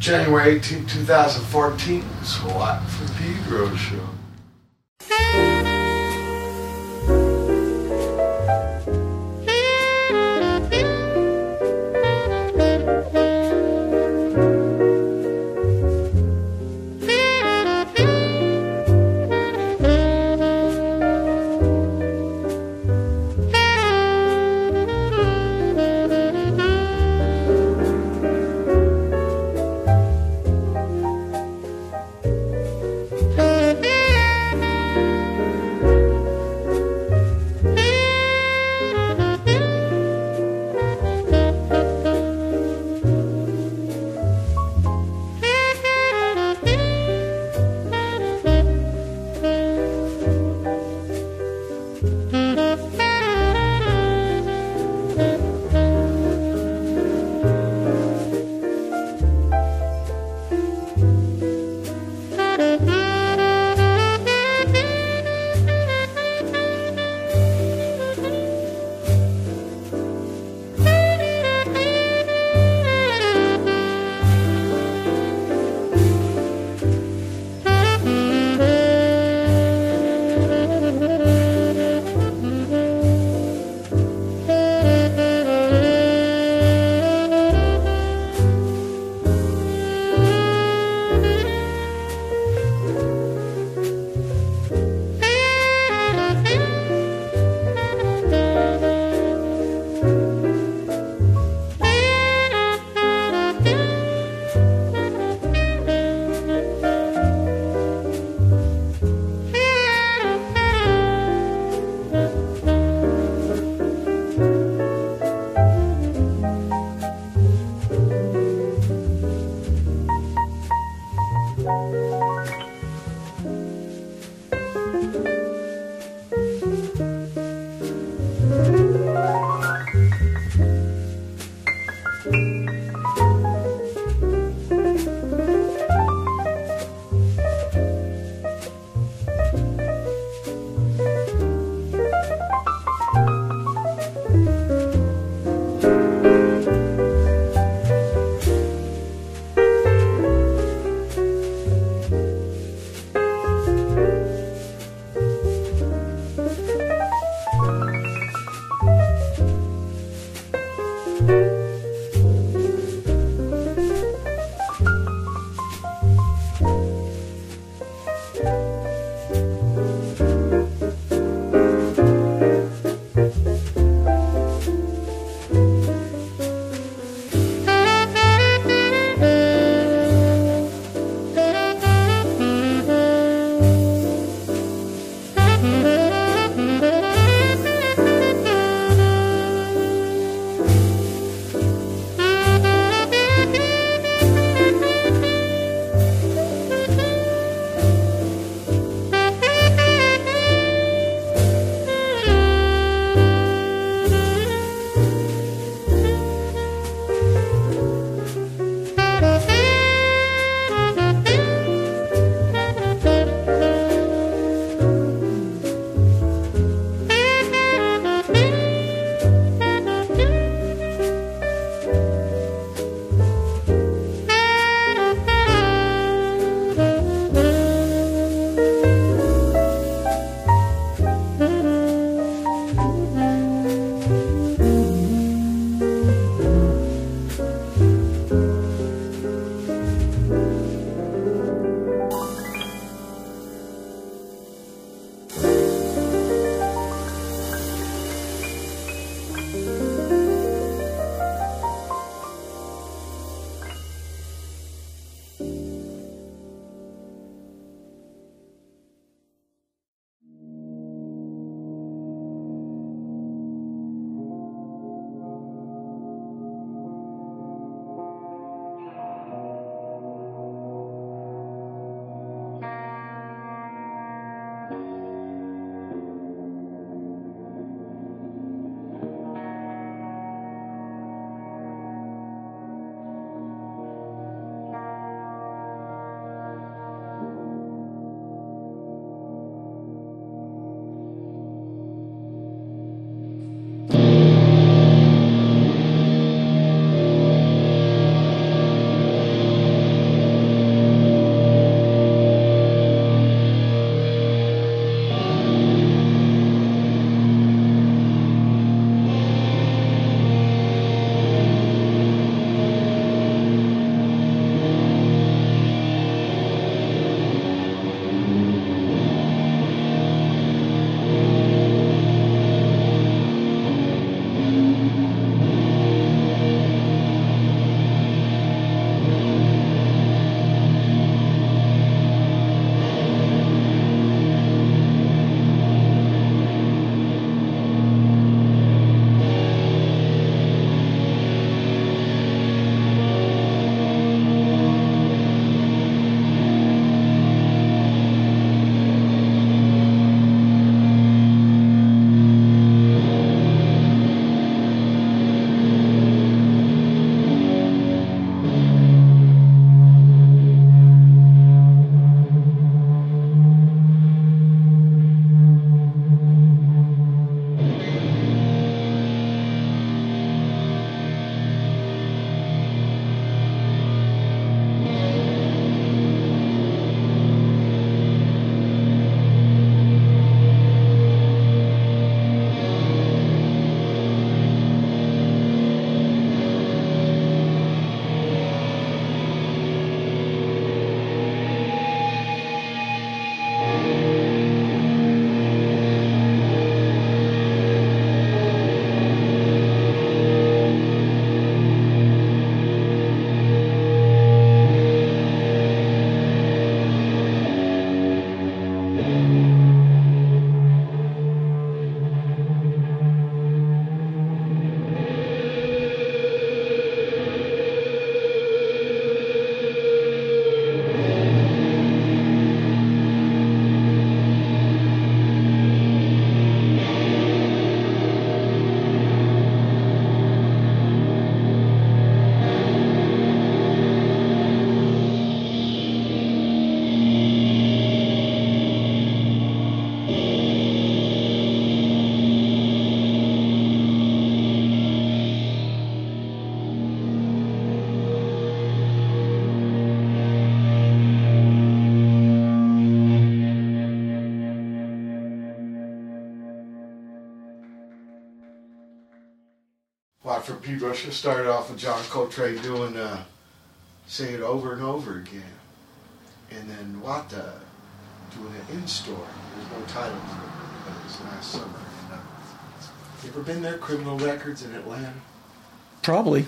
January 18, 2014, SWAT for Pedro show. Watt for Pedro Show. It started off with John Coltrane doing uh, Say It Over and Over Again. And then Watt uh, doing it in store. There's no title for it, but it was last summer. And, uh, you ever been there, Criminal Records in Atlanta? Probably.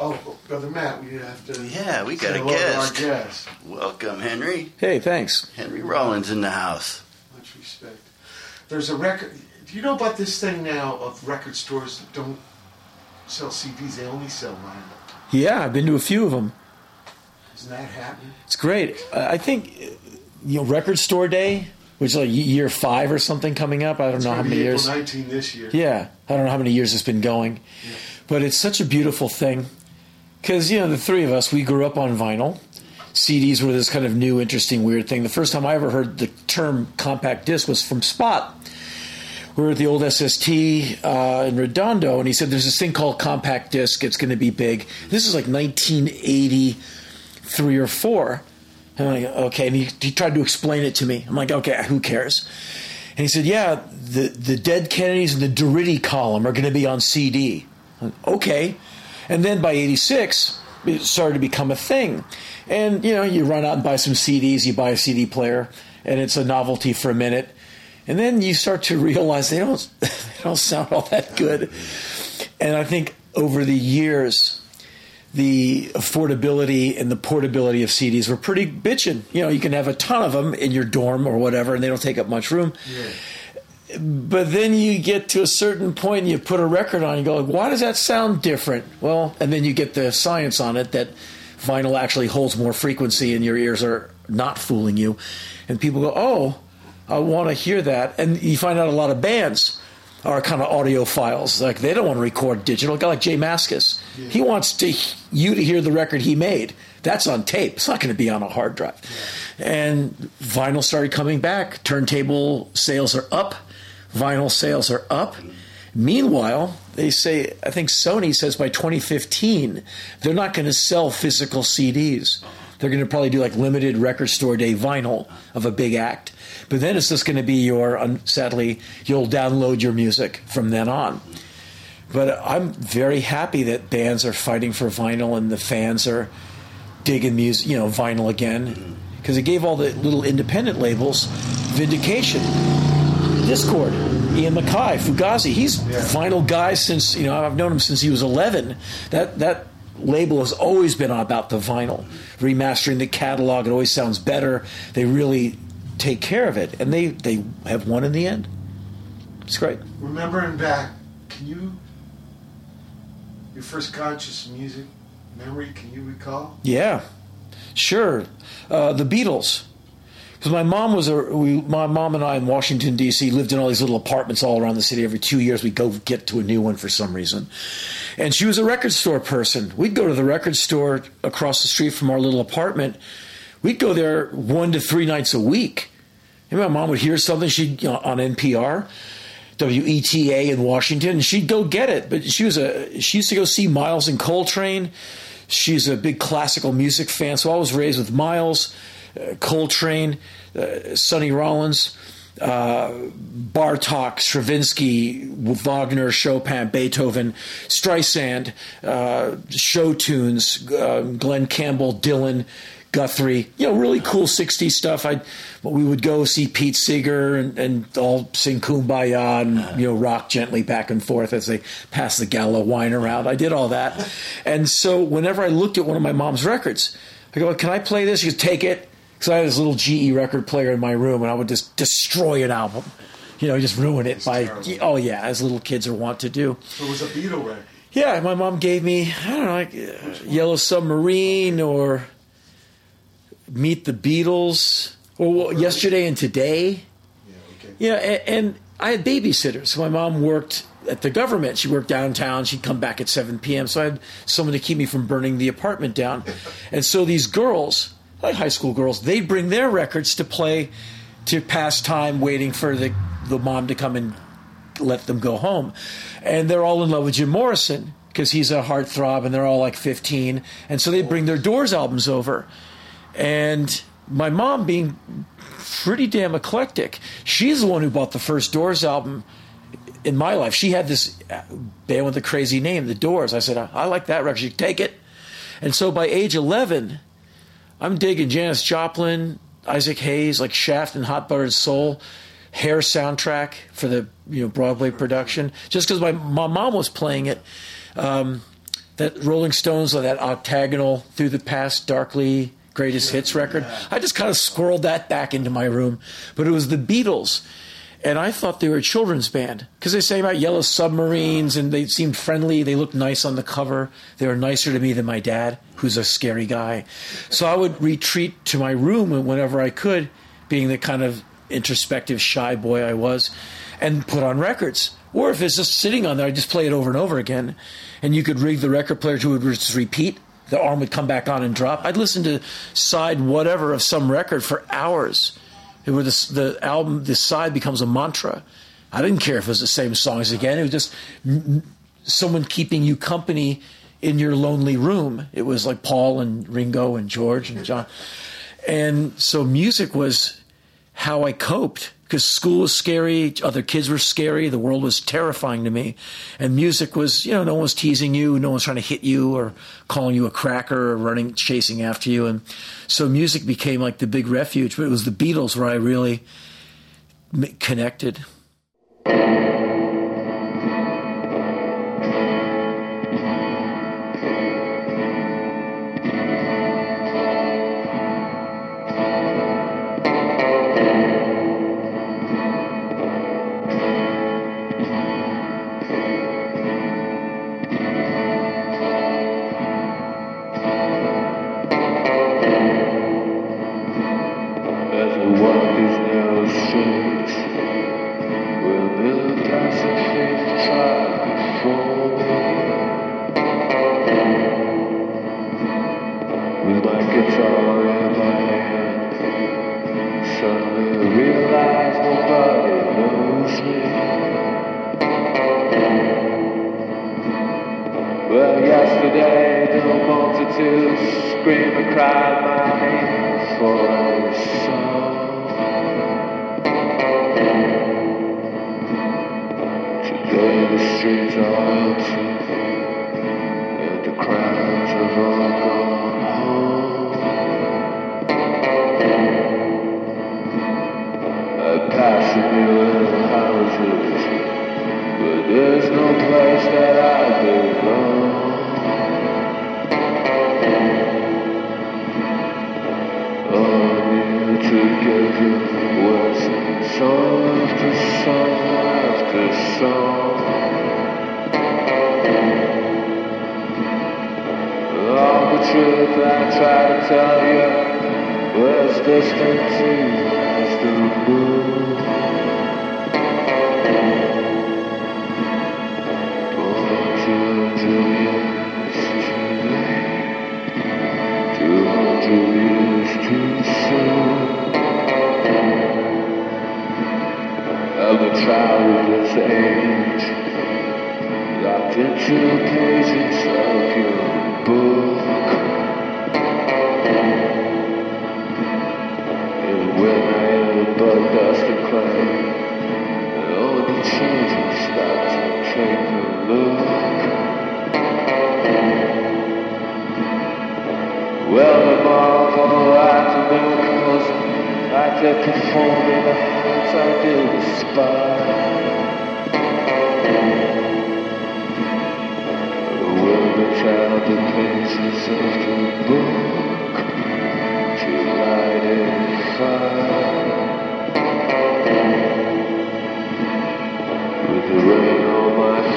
Oh, Brother Matt, we have to. Yeah, we got say a hello to guest. Our guest. Welcome, Henry. Hey, thanks. Henry Rollins in the house. Much respect. There's a record. Do you know about this thing now of record stores that don't sell CDs? They only sell vinyl. Yeah, I've been to a few of them. Isn't that happening? It's great. Uh, I think you know Record Store Day, which is like year five or something coming up. I don't It's know how many be years. April 19 this year. Yeah, I don't know how many years it's been going, yeah. but it's such a beautiful thing because you know the three of us we grew up on vinyl. CDs were this kind of new, interesting, weird thing. The first time I ever heard the term compact disc was from Spot. We were at the old SST uh, in Redondo, and he said, "There's this thing called compact disc. It's going to be big." This is like 1983 or four. And I'm like, okay. And he, he tried to explain it to me. I'm like, okay, who cares? And he said, yeah, the, the Dead Kennedys and the Durutti Column are going to be on CD. Like, okay. And then by 86, it started to become a thing. And, you know, you run out and buy some CDs, you buy a CD player, and it's a novelty for a minute. And then you start to realize they don't, they don't sound all that good. And I think over the years, the affordability and the portability of CDs were pretty bitchin'. You know, you can have a ton of them in your dorm or whatever, and they don't take up much room. Yeah. But then you get to a certain point and you put a record on, you go, why does that sound different? Well, and then you get the science on it that vinyl actually holds more frequency and your ears are not fooling you. And people go, oh, I want to hear that. And you find out a lot of bands are kind of audiophiles. Like they don't want to record digital. A guy like Jay Mascis, he wants to you to hear the record he made. That's on tape. It's not going to be on a hard drive. And vinyl started coming back. Turntable sales are up. Vinyl sales are up. Meanwhile, they say I think Sony says by 2015 they're not going to sell physical CDs. They're going to probably do like limited record store day vinyl of a big act. But then it's just going to be your, un- sadly, you'll download your music from then on. But I'm very happy that bands are fighting for vinyl and the fans are digging music, you know, vinyl again. Because it gave all the little independent labels vindication. Dischord, Ian MacKaye, Fugazi, he's Yeah. vinyl guy since, you know, I've known him since he was 11. That, that label has always been about the vinyl, remastering the catalog. It always sounds better. They really take care of it, and they they have won in the end. It's great. Remembering back, can you, your first conscious music memory, can you recall? Yeah, sure. Uh, the Beatles. Because my mom was a, we, my mom and I in Washington D.C. lived in all these little apartments all around the city. Every two years, we'd go get to a new one for some reason, and she was a record store person. We'd go to the record store across the street from our little apartment. We'd go there one to three nights a week. And my mom would hear something she'd you know, on NPR, WETA in Washington, and she'd go get it. But she was a she used to go see Miles and Coltrane. She's a big classical music fan, so I was raised with Miles, uh, Coltrane, uh, Sonny Rollins, uh, Bartok, Stravinsky, Wagner, Chopin, Beethoven, Streisand, uh, show tunes, uh, Glen Campbell, Dylan. Guthrie, you know, really cool '60s stuff. I, but we would go see Pete Seeger and, and all sing "Kumbaya" and you know rock gently back and forth as they pass the Gallo wine around. I did all that, and so whenever I looked at one of my mom's records, I go, "Can I play this?" She goes, "Take it," because I had this little GE record player in my room, and I would just destroy an album, you know, just ruin it by, terrible. oh yeah, as little kids are wont to do. It was a Beatle record. Yeah, my mom gave me I don't know, like uh, Yellow Submarine or Meet the Beatles or Yesterday and Today. Yeah, okay. Yeah, and, and I had babysitters. So my mom worked at the government. She worked downtown. She'd come back at 7 p.m. So I had someone to keep me from burning the apartment down. And so these girls, like high school girls, they'd bring their records to play to pass time waiting for the, the mom to come and let them go home. And they're all in love with Jim Morrison because he's a heartthrob and they're all like 15. And so they bring their Doors albums over. And my mom, being pretty damn eclectic, she's the one who bought the first Doors album in my life. She had this band with a crazy name, The Doors. I said, I, I like that record. She take it. And so by age 11, I'm digging Janis Joplin, Isaac Hayes, like Shaft and Hot Buttered Soul, Hair soundtrack for the you know Broadway production. Just because my, my mom was playing it, um, that Rolling Stones, that octagonal through the past, darkly greatest hits record. I just kind of squirreled that back into my room, but it was the Beatles and I thought they were a children's band because they sang about yellow submarines and they seemed friendly. They looked nice on the cover. They were nicer to me than my dad, who's a scary guy. So I would retreat to my room whenever I could, being the kind of introspective, shy boy I was, and put on records. Or if it's just sitting on there, I'd just play it over and over again. And you could rig the record player to just repeat. The arm would come back on and drop. I'd listen to side whatever of some record for hours where the, the album, the side becomes a mantra. I didn't care if it was the same songs again. It was just someone keeping you company in your lonely room. It was like Paul and Ringo and George and John. And so music was how I coped because school was scary, other kids were scary, the world was terrifying to me. And music was, you know, no one was teasing you, no one's trying to hit you or calling you a cracker or running, chasing after you. And so music became like the big refuge, but it was the Beatles where I really connected.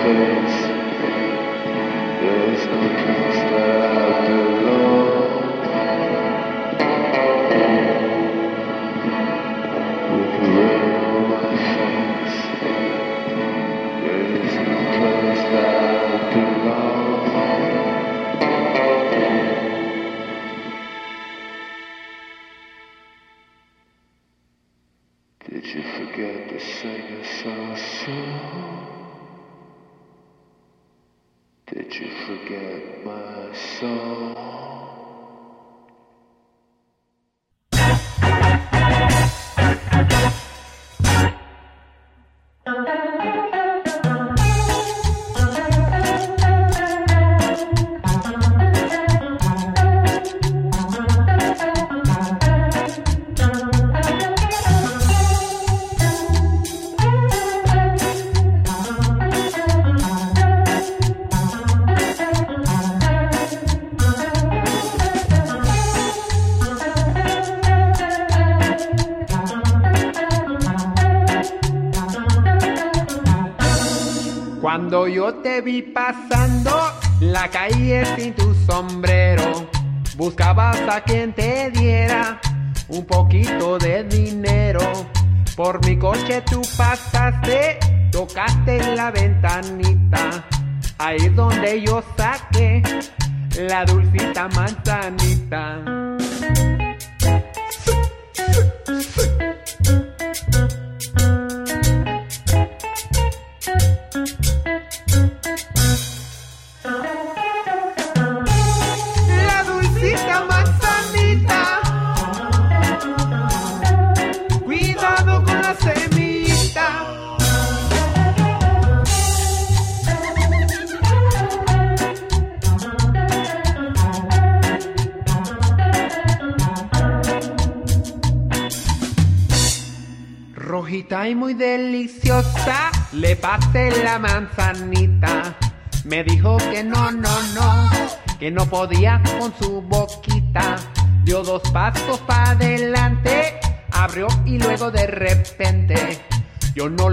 Yes, yes. calle sin tu sombrero, buscabas a quien te diera un poquito de dinero. Por mi coche tú pasaste, tocaste la ventanita, ahí es donde yo saqué la dulcita manzanita. Le pasé la manzanita, me dijo que no, no, no, que no podía con su boquita. Dio dos pasos para adelante, abrió y luego de repente yo no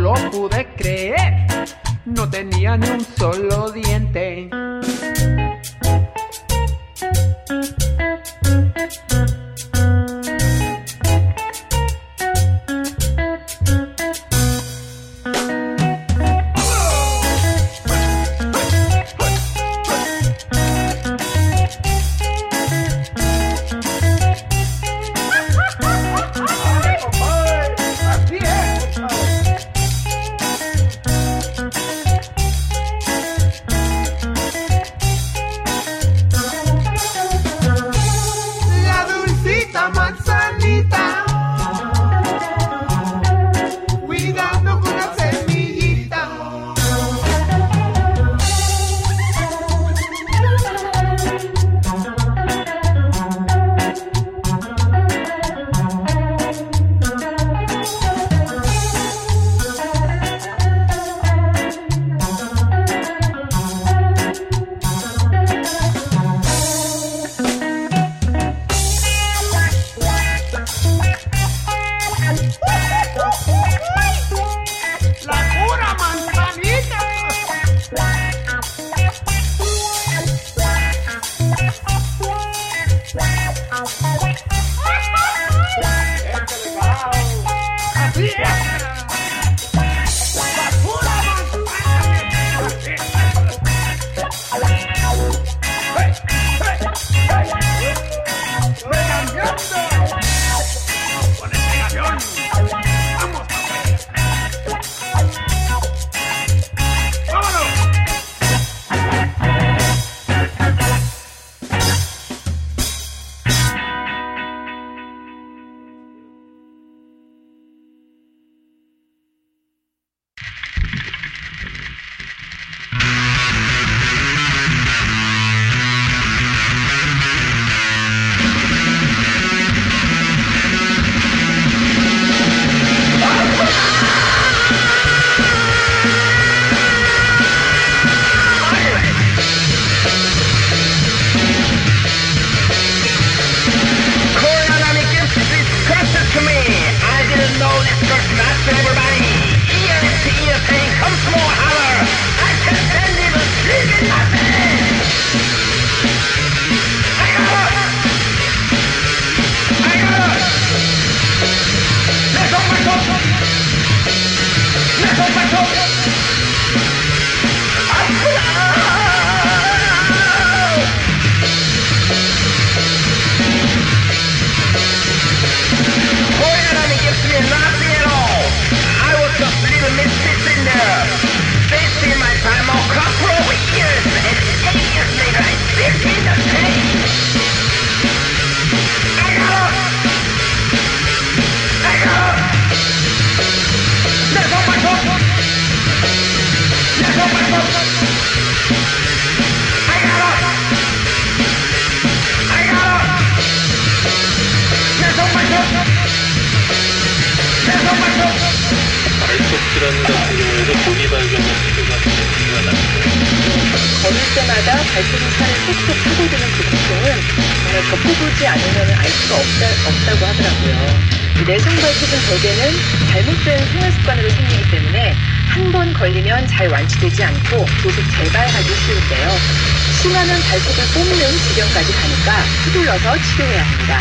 때마다 발톱이 살을 쏙쏙 파고드는 그 고통은 정말 겪어보지 않으면 알 수가 없다, 없다고 하더라고요. 내성 발톱은 대개는 잘못된 생활 습관으로 생기기 때문에 한 번 걸리면 잘 완치되지 않고 계속 재발하기 쉬운데요. 심하면 발톱을 뽑는 지경까지 가니까 휘둘러서 치료해야 합니다.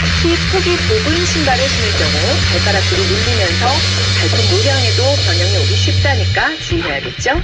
특히 폭이 좁은 신발을 신을 경우 발가락들이 눌리면서 발톱 모양에도 변형이 오기 쉽다니까 주의해야겠죠?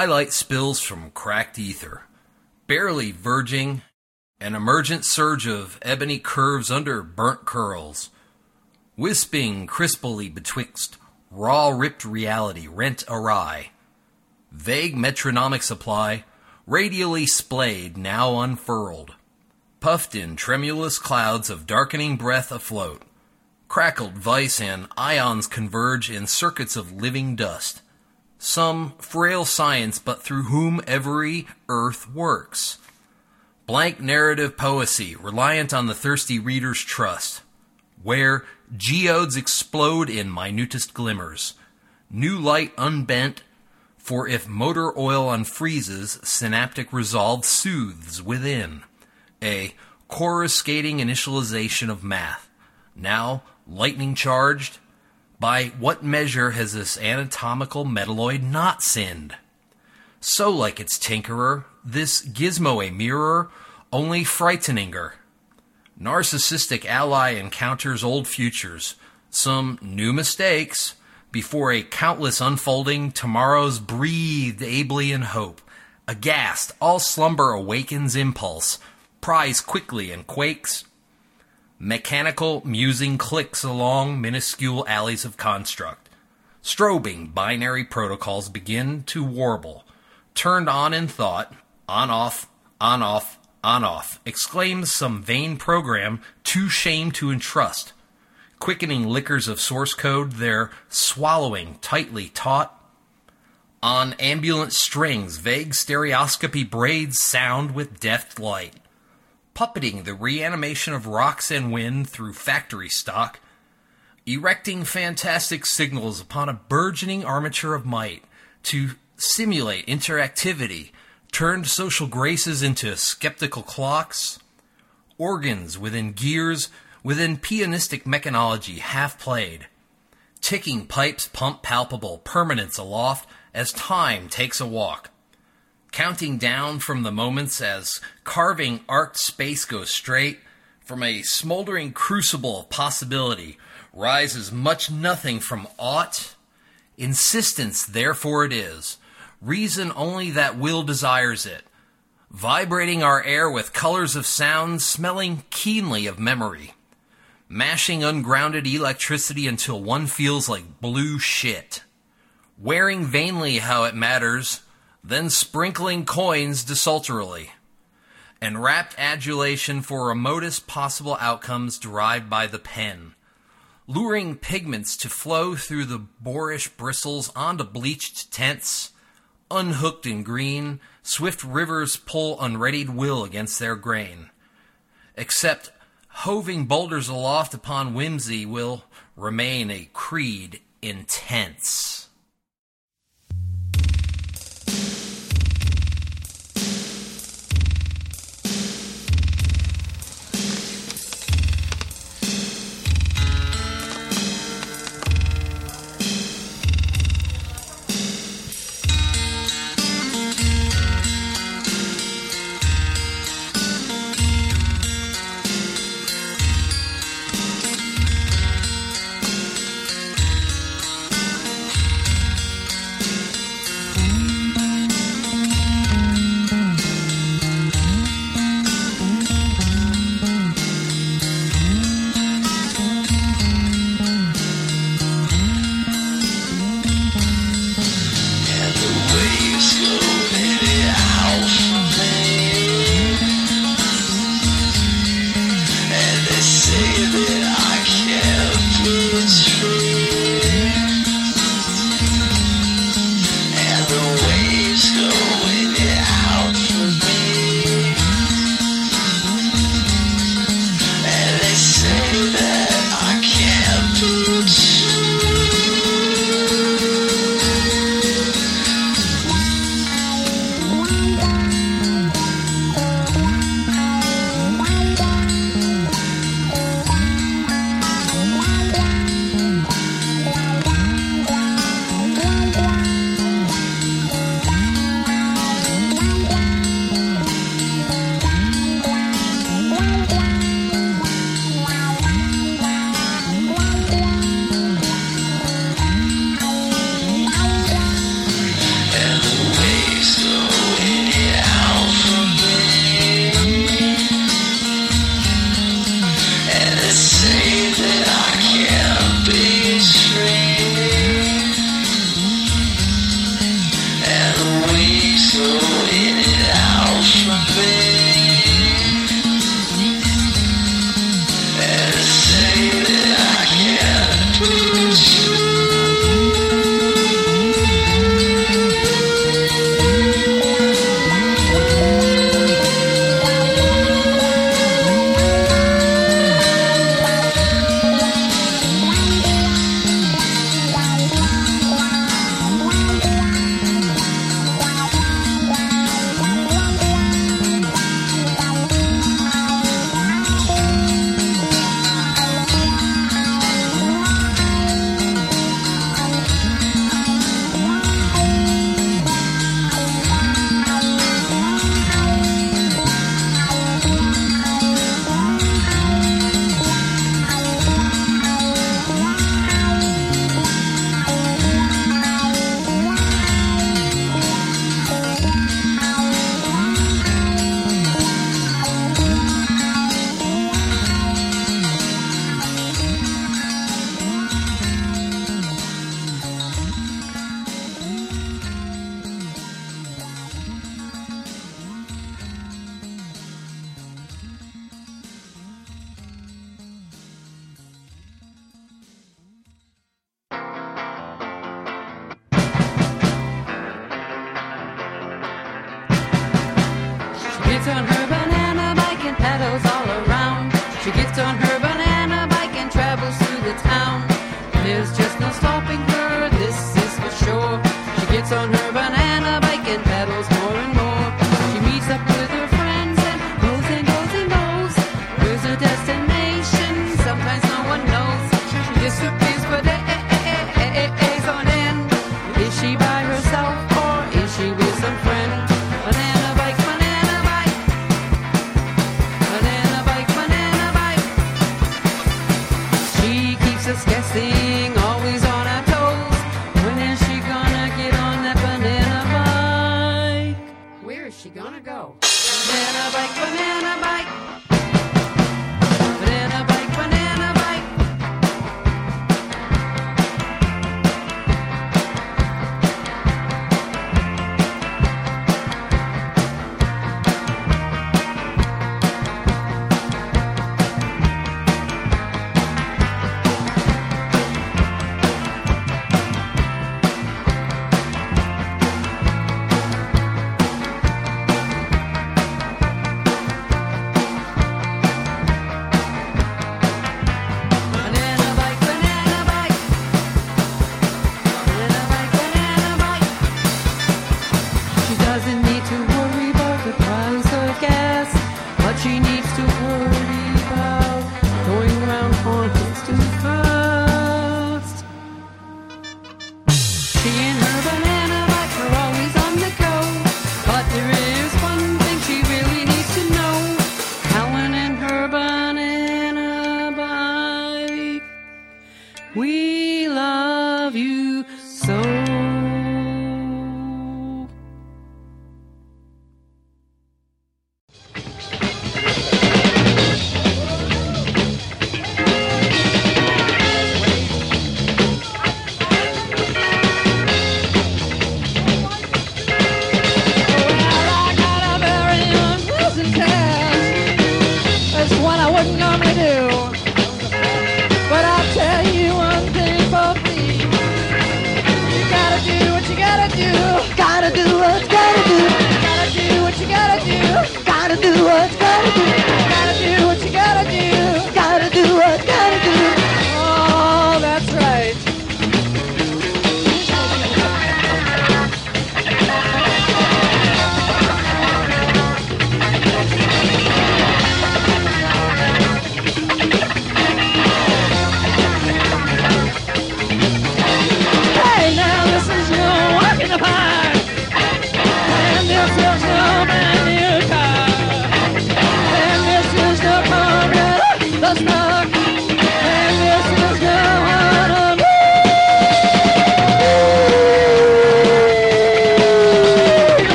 Twilight spills from cracked ether. barely verging, an emergent surge of ebony curves under burnt curls, wisping crisply betwixt raw ripped reality rent awry, vague metronomic supply, radially splayed, now unfurled, puffed in tremulous clouds of darkening breath afloat, crackled vice and ions converge in circuits of living dust, some frail science but through whom every earth works. Blank narrative poesy, reliant on the thirsty reader's trust, where geodes explode in minutest glimmers, new light unbent, for if motor oil unfreezes, synaptic resolve soothes within. A coruscating initialization of math, now lightning charged. By what measure has this anatomical metalloid not sinned? So like its tinkerer, this gizmo a mirror, only frighteninger. Narcissistic ally encounters old futures, some new mistakes, before a countless unfolding tomorrows breathed ably in hope. Aghast, all slumber awakens impulse, pries quickly and quakes. Mechanical musing clicks along minuscule alleys of construct. Strobing binary protocols begin to warble. Turned on in thought, on off, on off, on off, exclaims some vain program too shame to entrust. Quickening liquors of source code, they're swallowing tightly taut. On ambulant strings, vague stereoscopy braids sound with deft light puppeting the reanimation of rocks and wind through factory stock, erecting fantastic signals upon a burgeoning armature of might to simulate interactivity, turned social graces into skeptical clocks, organs within gears, within pianistic mechanology half played, ticking pipes pump palpable permanence aloft as time takes a walk counting down from the moments as carving arced space goes straight, from a smoldering crucible of possibility rises much nothing from aught. Insistence, therefore, it is. Reason only that will desires it. Vibrating our air with colors of sound, smelling keenly of memory. Mashing ungrounded electricity until one feels like blue shit. Wearing vainly how it matters, then sprinkling coins desultorily, and rapt adulation for remotest possible outcomes derived by the pen, luring pigments to flow through the boorish bristles onto bleached tents, unhooked in green, swift rivers pull unreadied will against their grain. Except hoving boulders aloft upon whimsy will remain a creed intense.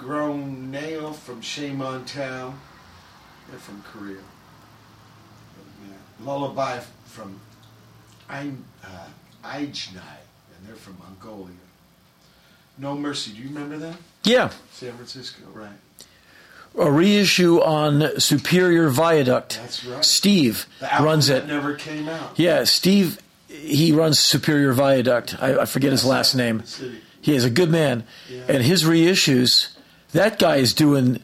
Ingrown Nail from Shame on Town. They're from Korea. Lullaby from Ein, uh, and they're from Mongolia. Noh Mercy, do you remember that? Yeah, San Francisco, right. a reissue on Superior Viaduct. That's right. Steve runs that it. never came out. Yeah, Steve, he runs Superior Viaduct. I, I forget his last name. City. He is a good man. Yeah. And his reissues, that guy is doing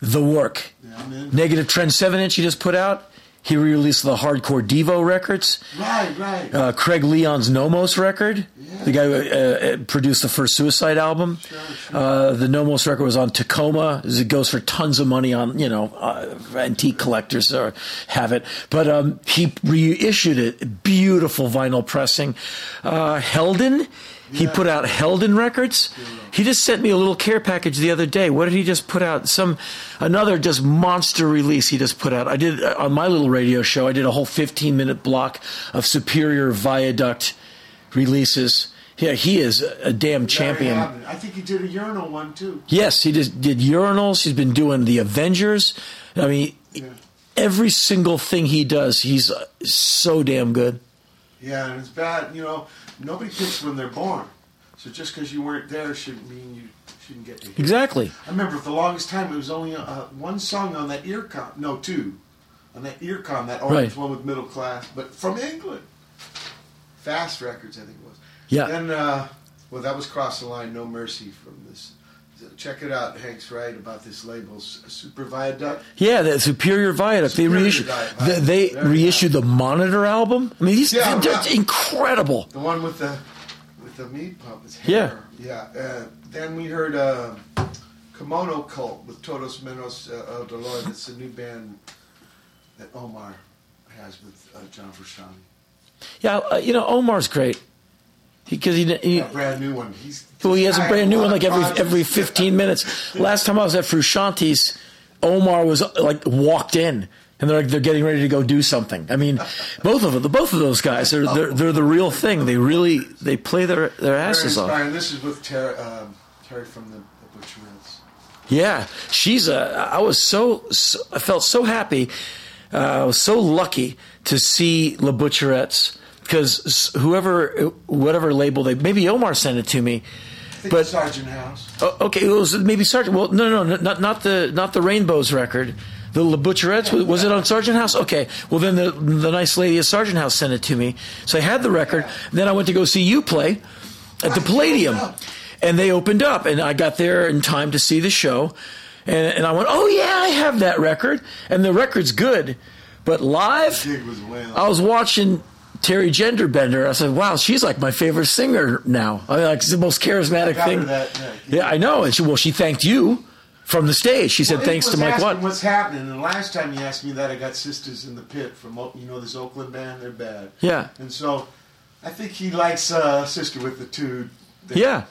the work. Yeah, Negative Trend 7 inch he just put out. He re released the Hardcore Devo records. Right, right. Uh, Craig Leon's Nommos record, Yeah. the guy who uh, uh, produced the first Suicide album. Sure, sure. Uh, the Nommos record was on Takoma. It goes for tons of money on, you know, uh, antique collectors or have it. But um, he reissued it. Beautiful vinyl pressing. Uh, Heldon, he Yeah. put out Heldon records. He just sent me a little care package the other day. What did he just put out? Some another just monster release he just put out. I did uh, on my little radio show. I did a whole 15 minute block of Superior Viaduct releases. Yeah, he is a damn champion. I think he did a urinal one too. Yes, he just did urinals. He's been doing the Avengers. I mean, Yeah. every single thing he does, he's uh, so damn good. Yeah, and it's bad. You know, nobody picks when they're born. So just because you weren't there shouldn't mean you shouldn't get to hear. Exactly. I remember for the longest time it was only uh, one song on that earcom. No, two. On that earcom, that orange Right. one with middle class, but from England. Fast Records, I think it was. Yeah. Then, uh, well, that was Cross the Line, Noh Mercy from this. Check it out. Hank's right about this label, S- Super Viaduct. Yeah, the Superior Viaduct. They reissued. Viaduct. They, they reissued the Monitor album. I mean, these Yeah, they're yeah. incredible. The one with the with the meat pump. Yeah. Yeah. Uh, then we heard uh, Kimono Kult with Todos Menos uh, El Dolor. That's a new band that Omar has with uh, John Frusciante. Yeah, uh, you know Omar's great because he, he A brand new one. He's well he has a brand new one like every every 15 minutes. Last time I was at Frusciante's, Omar was like walked in. And they're like they're getting ready to go do something. I mean, both of them, the both of those guys, they're they're, they're the real thing. They really they play their their asses off. This is with Teri, um, Teri from the, the Butcherettes. Yeah, she's a. I was so, so I felt so happy. Uh, I was so lucky to see La Butcherettes because whoever, whatever label they, maybe Omar sent it to me. But Sargent House. oh, okay, it was maybe Sargent. Well, no, no, no, not not the not the Rainbows record. The La Butcherettes was, was it on Sargent House? Okay, well then the the nice lady at Sargent House sent it to me, so I had the record. Then I went to go see you play at the Palladium, and they opened up, and I got there in time to see the show, and, and I went, oh yeah, I have that record, and the record's good, but live. I was watching Teri Gender Bender. I said, wow, she's like my favorite singer now. I mean, like it's the most charismatic thing. that, yeah. yeah, I know. And she, well, she thanked you from the stage. She said, Well, thanks to Mike Watt. What's happening? And last time you asked me that, I got Sisters in the Pit from you know this Oakland band. They're bad. Yeah. And so, I think he likes uh, Sister with the Two. Yeah.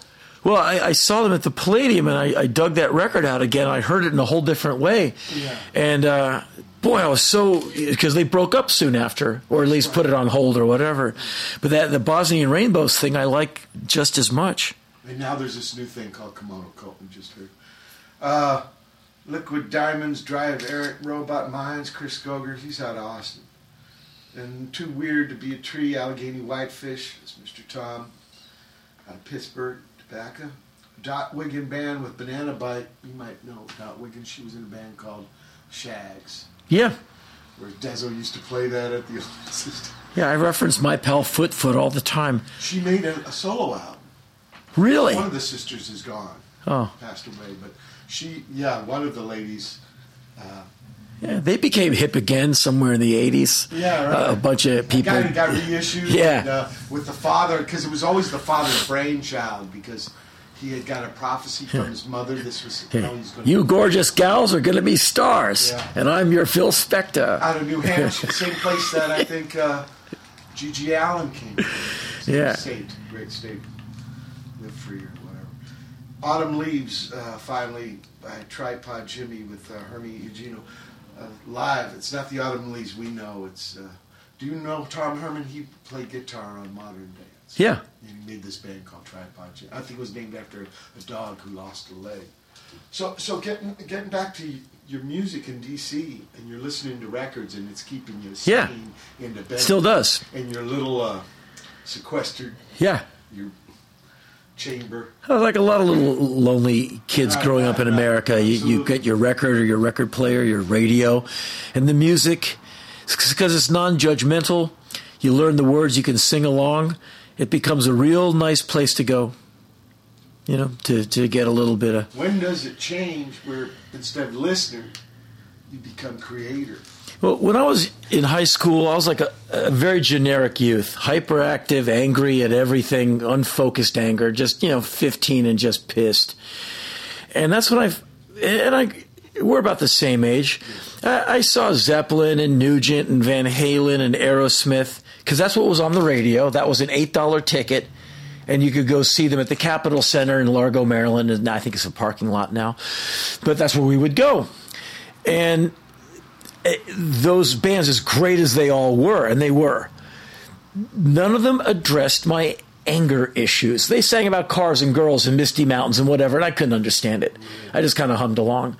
Well, I, I saw them at the Palladium, and I, I dug that record out again. I heard it in a whole different way, Yeah. and uh, boy, I was so because they broke up soon after, or at least put it on hold or whatever. But that the Bosnian Rainbows thing, I like just as much. And now there's this new thing called Kimono Kult. We just heard. Uh, Liquid Diamonds, Drive, Eric, Robot Minds, Chris Scroger. He's out of Austin. And Too Weird to Be a Tree, Allegheny Whitefish. It's Mr. Tom out of Pittsburgh, Tobacco. Dot Wiggin Band with Banana Bite. You might know Dot Wiggin. She was in a band called Shaggs, Yeah, where Dezo used to play that at the Olympics. yeah. I reference my pal Foot Foot all the time. She made a, a solo album. Really? One of the sisters is gone. Oh. Passed away, but she, yeah, one of the ladies. Uh, Yeah, they became hip again somewhere in the 80s. Yeah, right. Uh, a bunch of people. Got, got reissued. Yeah. And, uh, with the father, because it was always the father's brainchild, because he had got a prophecy from his mother. This was, you he's going You gorgeous gals are going to be stars, Yeah. and I'm your Phil Spector. out of New Hampshire, same place that I think uh, GG Allin came from. Yeah. State, great state. Live free or whatever. Autumn Leaves, uh, finally, by Tripod Jimmie with uh, Hermie Eugenio. Uh, live, it's not the Autumn Leaves we know. It's uh, Do you know Tom Herman? He played guitar on Modern Dance. Yeah. He made this band called Tripod. I think it was named after a dog who lost a leg. So, so getting getting back to your music in DC, and you're listening to records, and it's keeping you Yeah. sane in the bed. Still does. And your little uh, sequestered, Yeah. your chamber. Like a lot of little lonely kids Right, growing up in right. America, you, you get your record or your record player, your radio, and the music, because it's non judgmental. You learn the words, you can sing along. It becomes a real nice place to go, you know, to, to get a little bit of. When does it change where instead of listener, you become creator? Well, when I was in high school, I was like a, a very generic youth, hyperactive, angry at everything, unfocused anger, just you know, fifteen and just pissed. And that's when I, and I, we're about the same age. I, I saw Zeppelin and Nugent and Van Halen and Aerosmith because that's what was on the radio. That was an eight dollar ticket. And you could go see them at the Capital Center in Largo, Maryland, and I think it's a parking lot now. But that's where we would go. And eh, those bands, as great as they all were, and they were, none of them addressed my anger issues. They sang about cars and girls and misty mountains and whatever, and I couldn't understand it. I just kind of hummed along.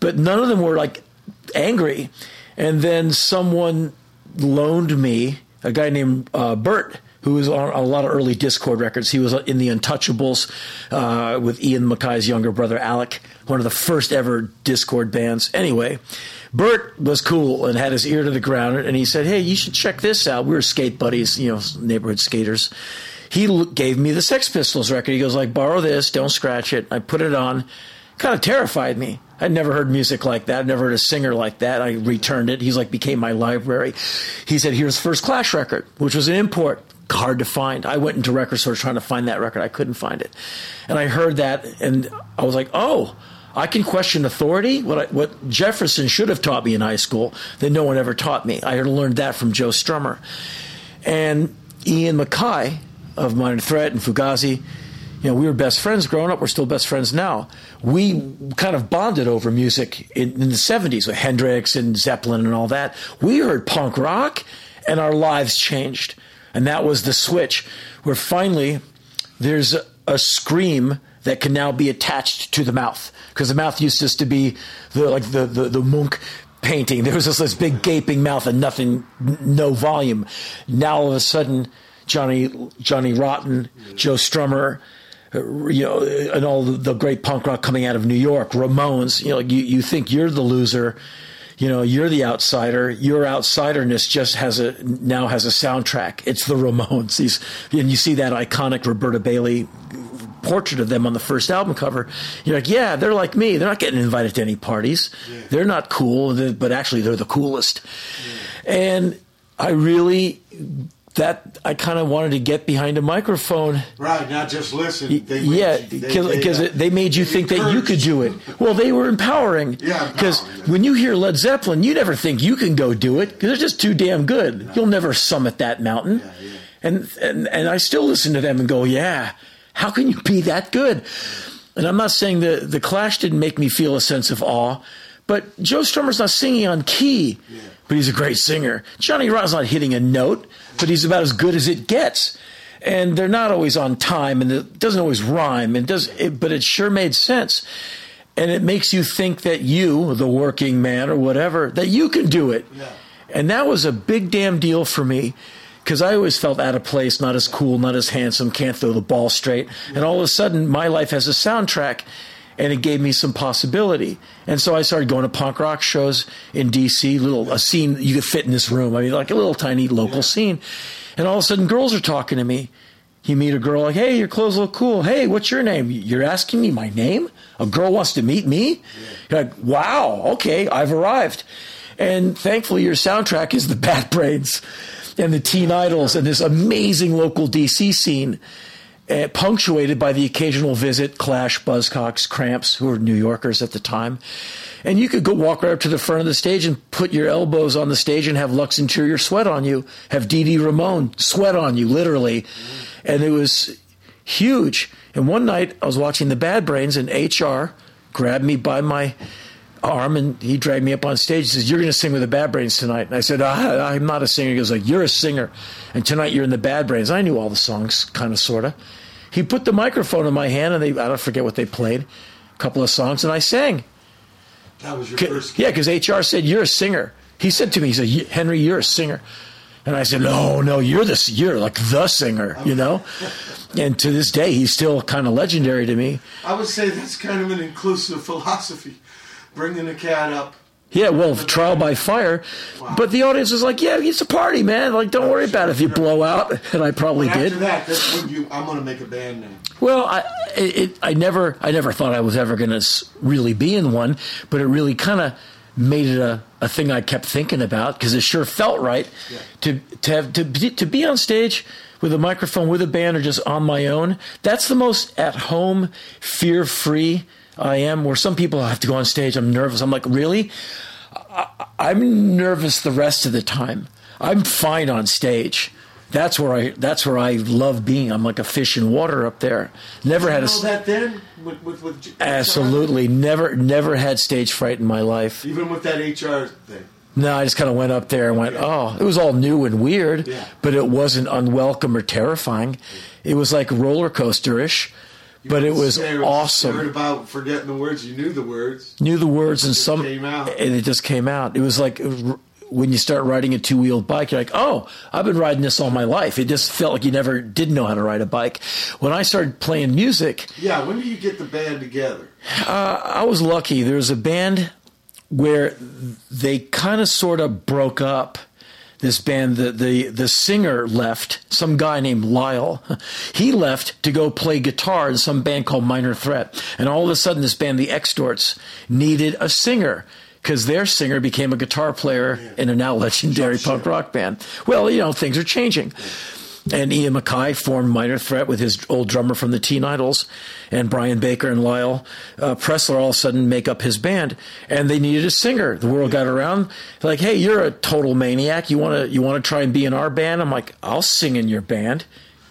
But none of them were like angry. And then someone loaned me a guy named uh, Bert. Who was on a lot of early Dischord records? He was in the Untouchables uh, with Ian MacKaye's younger brother Alec, one of the first ever Dischord bands. Anyway, Bert was cool and had his ear to the ground, and he said, "Hey, you should check this out." We were skate buddies, you know, neighborhood skaters. He gave me the Sex Pistols record. He goes, "Like, borrow this, don't scratch it." I put it on. Kind of terrified me. I'd never heard music like that. I'd never heard a singer like that. I returned it. He's like, became my library. He said, "Here's first Clash record, which was an import." Hard to find. I went into record stores trying to find that record. I couldn't find it, and I heard that, and I was like, "Oh, I can question authority. What I, what Jefferson should have taught me in high school that no one ever taught me. I learned that from Joe Strummer, and Ian MacKaye of Minor Threat and Fugazi. You know, we were best friends growing up. We're still best friends now. We kind of bonded over music in, in the '70s with Hendrix and Zeppelin and all that. We heard punk rock, and our lives changed. And that was the switch where finally there's a, a scream that can now be attached to the mouth because the mouth used just to be the like the the, the Munch painting. There was just this big gaping mouth and nothing, no volume. Now all of a sudden, Johnny Johnny Rotten, Joe Strummer. You know, and all the, the great punk rock coming out of New York, Ramones. You know, you, you think you're the loser, you know you're the outsider your outsiderness just has a now has a soundtrack. It's the ramones. These, and you see that iconic roberta bayley portrait of them on the first album cover. You're like yeah they're like me. They're not getting invited to any parties. They're not cool but actually they're the coolest. And i really that i kind of wanted to get behind a microphone Right, not just listen. They yeah, they- because they, uh, they, made you think that you could do it. Well, they were empowering. Yeah, Because when you hear Led Zeppelin, you never think you can go do it because they're just too damn good. You'll never summit that mountain. And, and and I still listen to them and go, yeah, how can you be that good? And I'm not saying the the Clash didn't make me feel a sense of awe, but Joe Strummer's not singing on key, but he's a great singer. Johnny Rott's not hitting a note, but he's about as good as it gets. And they're not always on time, and it doesn't always rhyme, and does it, but it sure made sense. And it makes you think that you, the working man or whatever, that you can do it. And that was a big damn deal for me because I always felt out of place, not as cool, not as handsome, can't throw the ball straight. And all of a sudden, my life has a soundtrack and it gave me some possibility. And so I started going to punk rock shows in DC, little a scene you could fit in this room. I mean, like a little tiny local scene. And all of a sudden, girls are talking to me. You meet a girl like, hey, your clothes look cool. Hey, what's your name? You're asking me my name? A girl wants to meet me? You're like, wow, okay, I've arrived. And thankfully, your soundtrack is the Bad Brains and the Teen Idles and this amazing local DC scene, uh, punctuated by the occasional visit Clash, Buzzcocks, Cramps, who were New Yorkers at the time. And you could go walk right up to the front of the stage and put your elbows on the stage and have Lux Interior sweat on you, have Dee Ramone sweat on you, literally. And it was huge. And one night I was watching the Bad Brains and HR grabbed me by my arm and he dragged me up on stage. He says, "You're going to sing with the Bad Brains tonight." And I said, "Ah, "I'm not a singer." He goes, "Like you're a singer, and tonight you're in the Bad Brains." I knew all the songs, kind of, sorta. He put the microphone in my hand and they I don't forget what they played, a couple of songs, and I sang. That was your first. Yeah, because HR said you're a singer. He said to me, he said, "Henry, you're a singer," and I said, "No, no, you're the you're like the singer," you know. And to this day, he's still kind of legendary to me. I would say that's kind of an inclusive philosophy, bringing the cat up. Yeah, well, trial by fire. But the audience was like, "Yeah, it's a party, man. Like, don't worry about it if you blow out." And I probably After did. that, that's when you. I'm going to make a band name. Well, I it, I never I never thought I was ever going to really be in one, but it really kind of made it a, a thing I kept thinking about because it sure felt right to to have to be, to be on stage with a microphone with a band or just on my own. That's the most at home, fear free I am. Where some people have to go on stage, I'm nervous. I'm like, really? I, I'm nervous the rest of the time. I'm fine on stage. That's where I. That's where I love being. I'm like a fish in water up there. Never had a. you know that then with with, with Absolutely, never, never had stage fright in my life. Even with that HR thing. No, I just kind of went up there and went, oh, it was all new and weird, Yeah. but it wasn't unwelcome or terrifying. It was like roller coaster ish, but it was You heard about forgetting the words. You knew the words. Knew the words and some, came out. and it just came out. It was like when you start riding a two wheeled bike, you're like, oh, I've been riding this all my life. It just felt like you never did know how to ride a bike. When I started playing music, Yeah. When do you get the band together? Uh, I was lucky. There was a band where they kind of sort of broke up. This band, the, the the singer left. Some guy named Lyle, he left to go play guitar in some band called Minor Threat. And all of a sudden, this band, the Extorts, needed a singer because their singer became a guitar player in a now legendary punk rock band. Well, you know, things are changing. And Ian MacKaye formed Minor Threat with his old drummer from the Teen Idles, and Brian Baker and Lyle uh, Preslar all of a sudden make up his band, and they needed a singer. The world got around, like, "Hey, you're a total maniac. You want to you want to try and be in our band?" I'm like, "I'll sing in your band.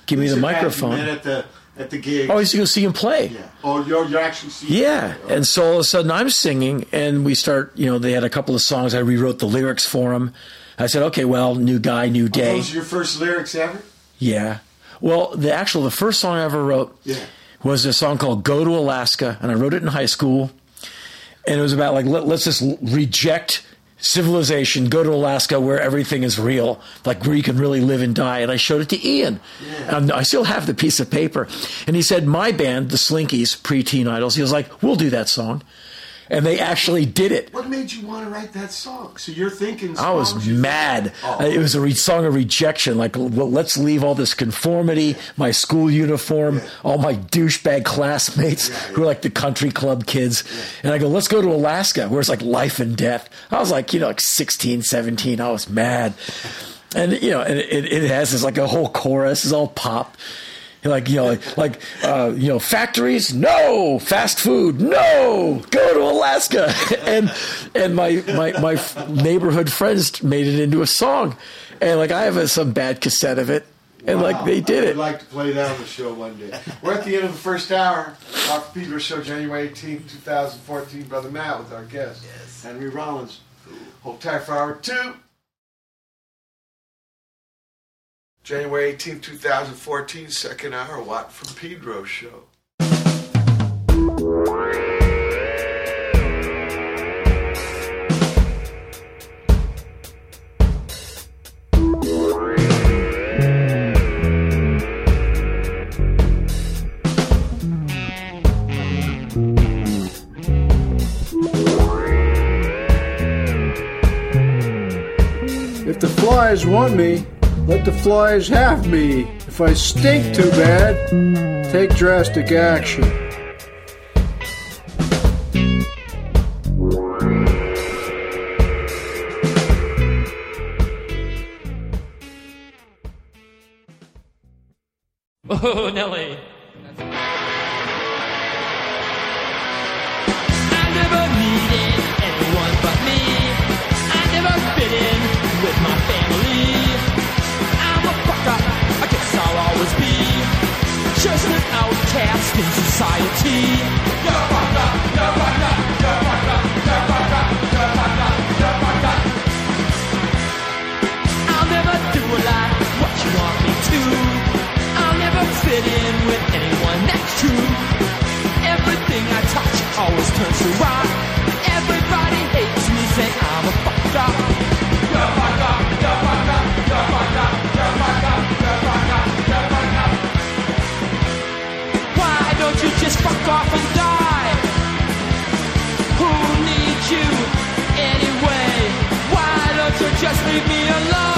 Give me the met- you microphone." at the at the gig. Oh, I used to go see him play. yeah. Oh, you're you're actually seeing. Yeah, and so all of a sudden I'm singing, and we start. You know, they had a couple of songs. I rewrote the lyrics for them. I said, "Okay, well, new guy, new day." those are your first lyrics ever? Yeah. Well, the actual the first song I ever wrote Yeah. was a song called "Go to Alaska," and I wrote it in high school, and it was about like let, let's just reject civilization, go to Alaska where everything is real, like where you can really live and die. And I showed it to Ian. And I still have the piece of paper, and he said, "My band, the Slinkees, pre-teen idles." He was like, "We'll do that song," and they actually did it. What made you want to write that song? So you're thinking. I was mad. Oh. It was a re- song of rejection. Like, well, let's leave all this conformity, my school uniform, all my douchebag classmates who are like the country club kids. And I go, let's go to Alaska where it's like life and death. I was like, you know, like 16, 17. I was mad. And, you know, and it, it has this like a whole chorus, it's all pop. Like you know, like like uh, you know, factories, no. Fast food, no. Go to Alaska, and and my my my neighborhood friends made it into a song, and like I have a, some bad cassette of it, and like they did I'd it. like to play that on the show one day. We're at the end of the first hour. Our Pedro Show, January 18, 2014. Brother Matt with our guest, yes. Henry Rollins. Hold tight for hour two. January 18, 2014, second hour, Watt from Pedro Show. If the flies want me, let the flies have me. If I stink too bad, take drastic action. Oh, Nelly. Society. I'll never do a lot what you want me to. I'll never fit in with anyone that's true. Everything I touch always turns to rock. Leave me alone?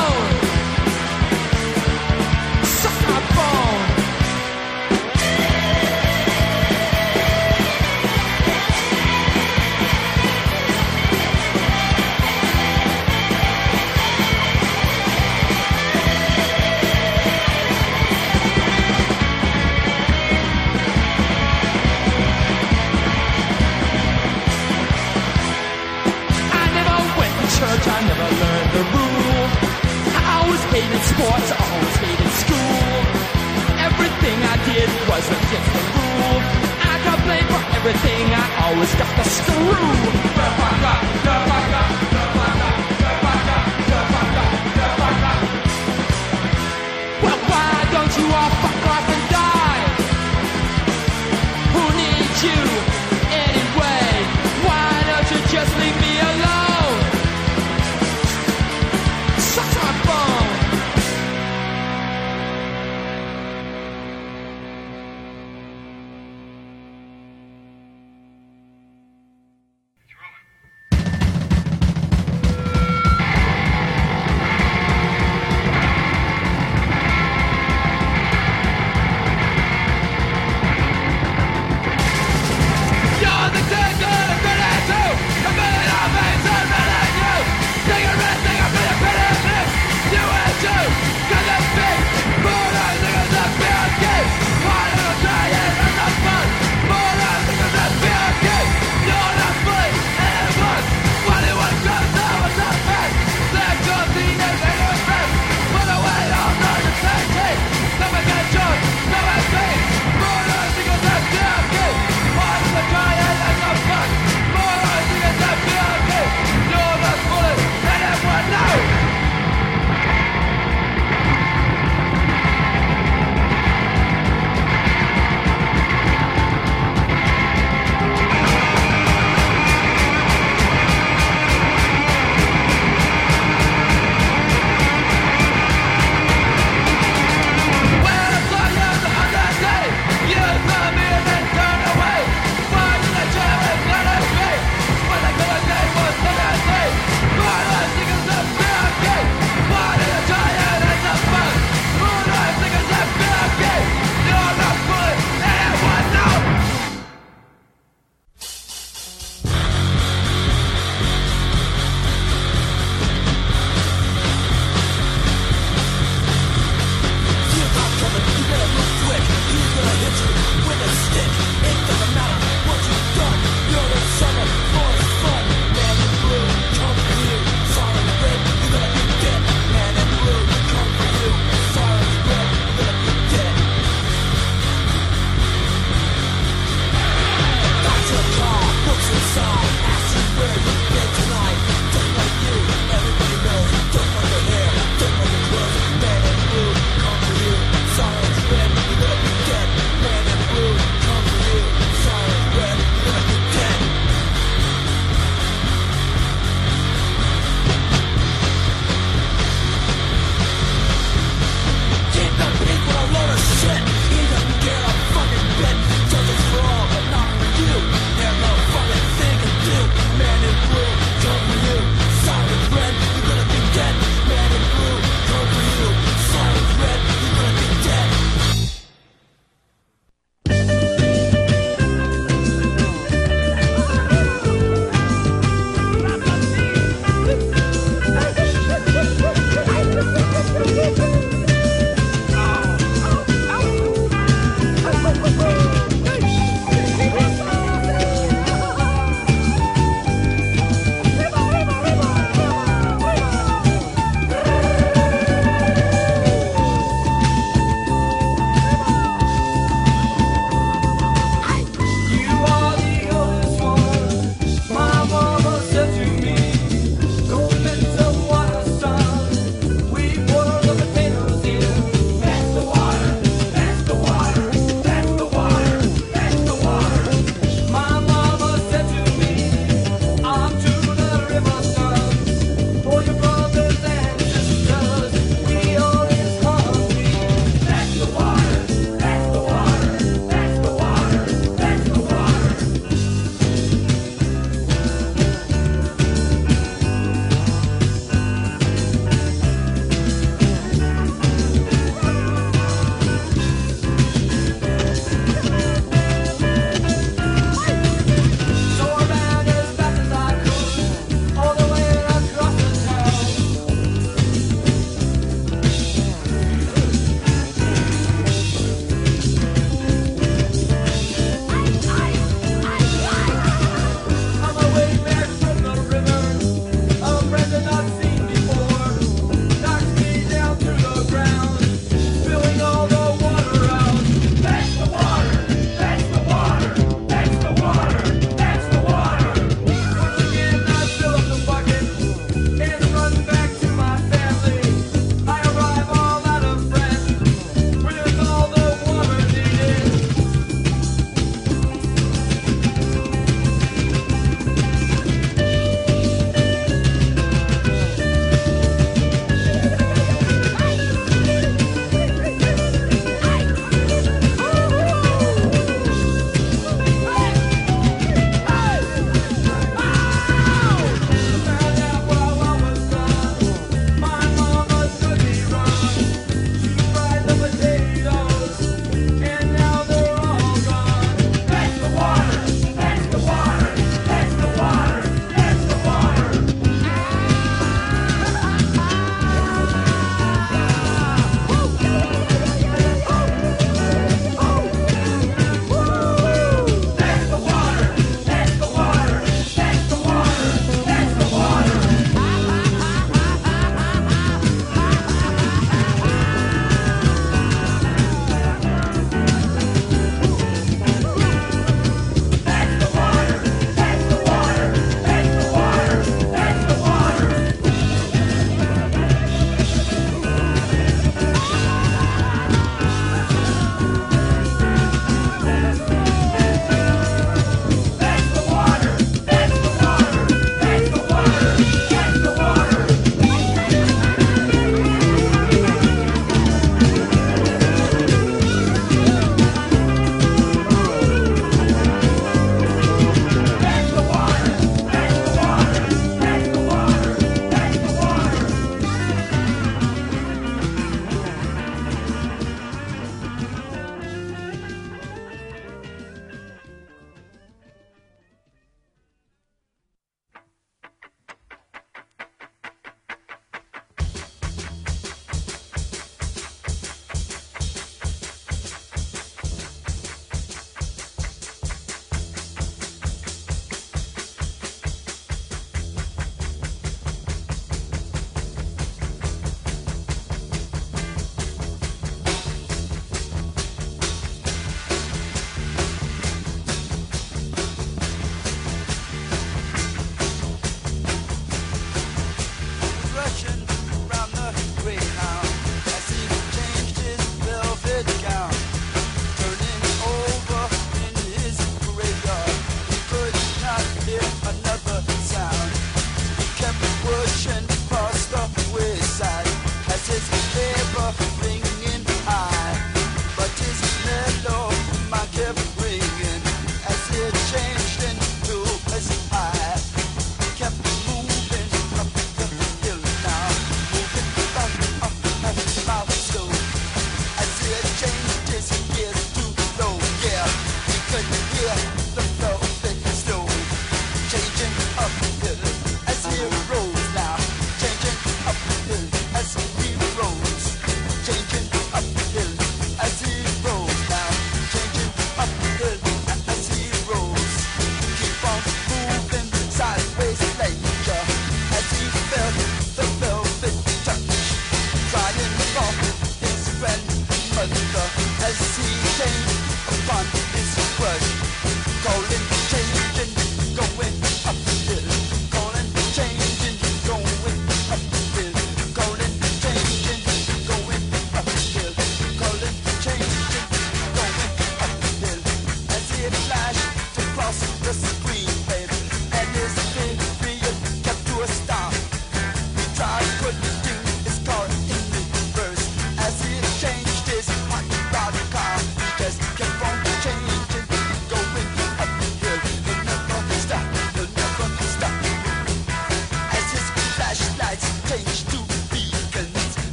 Sports, I always hated school. Everything I did was against the rule. I got blamed for everything, I always got the screw.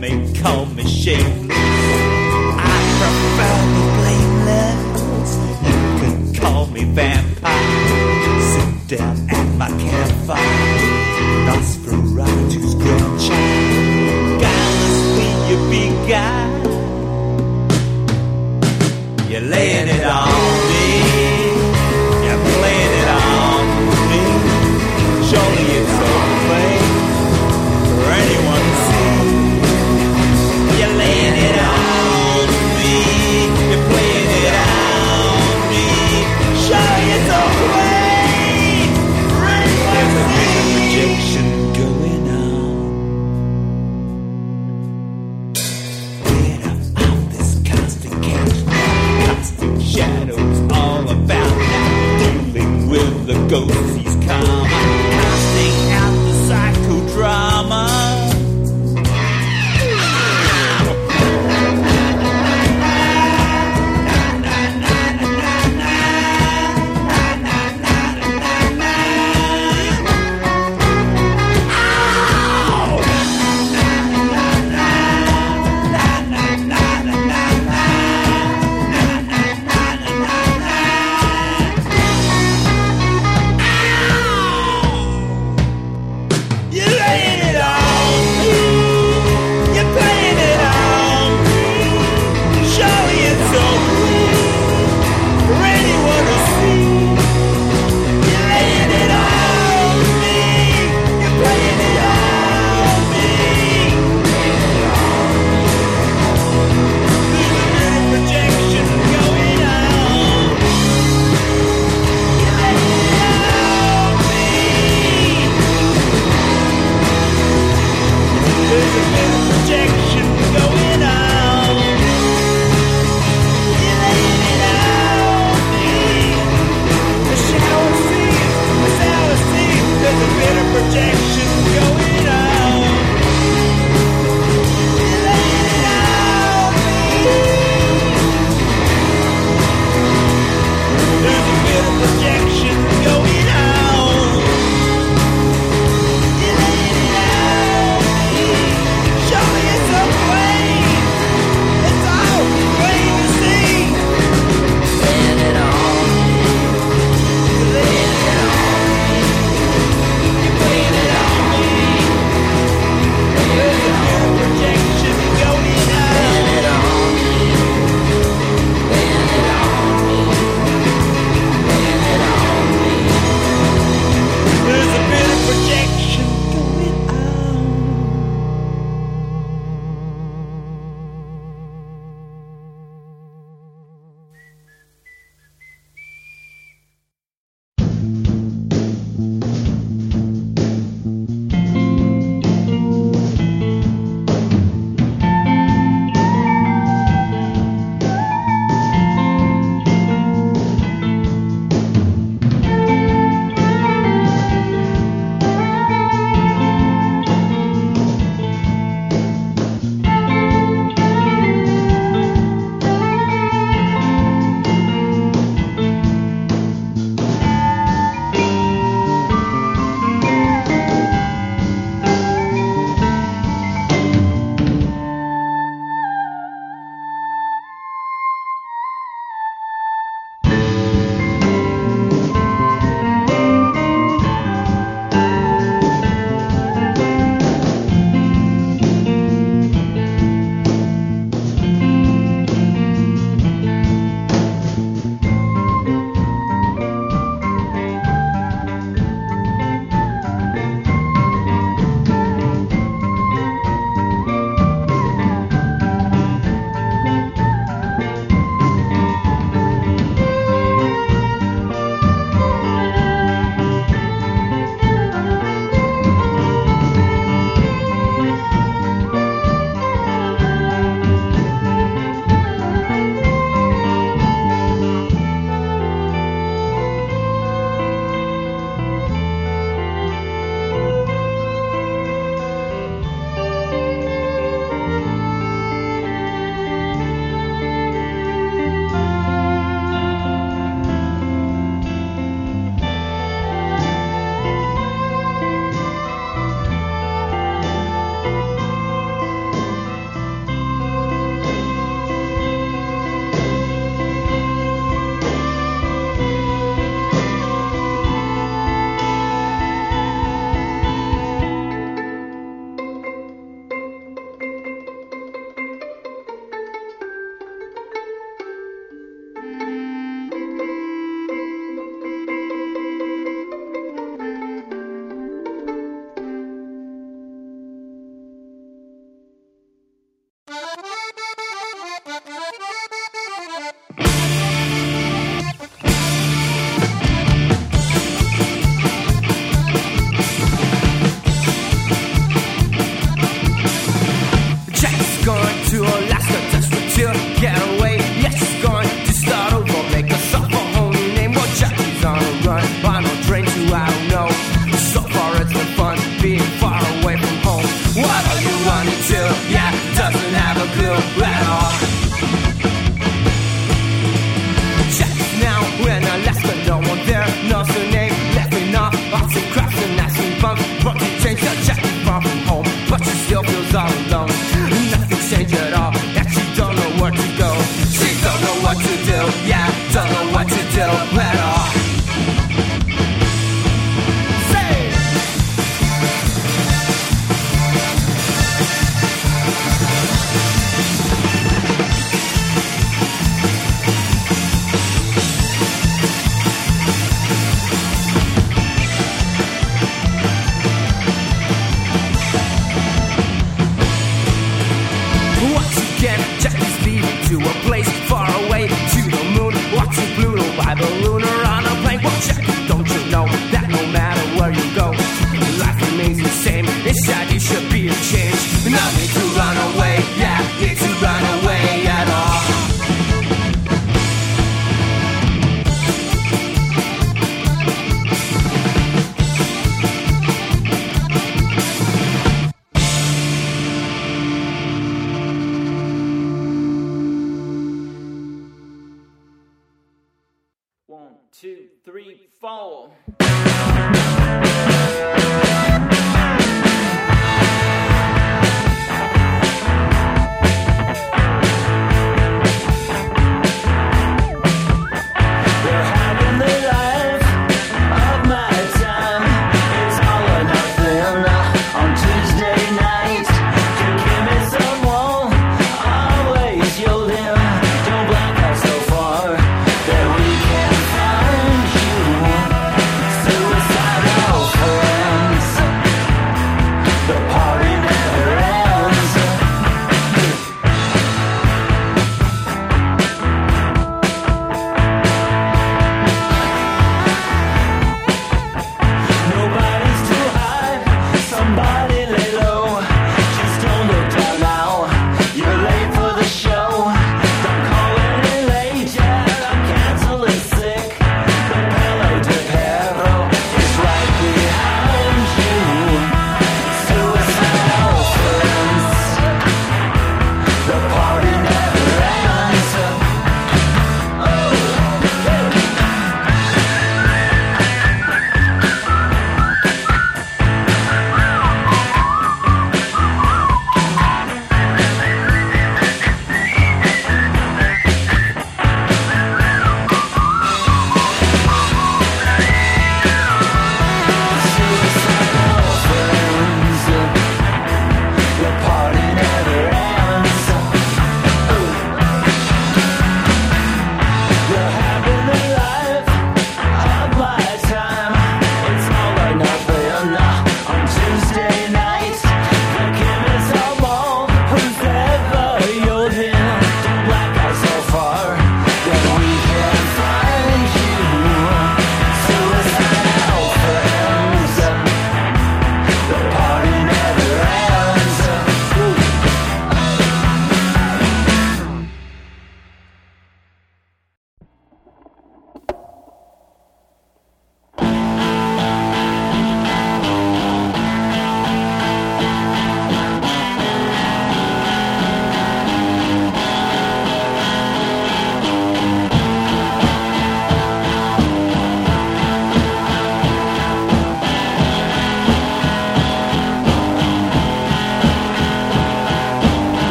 May call me shameless. Ready?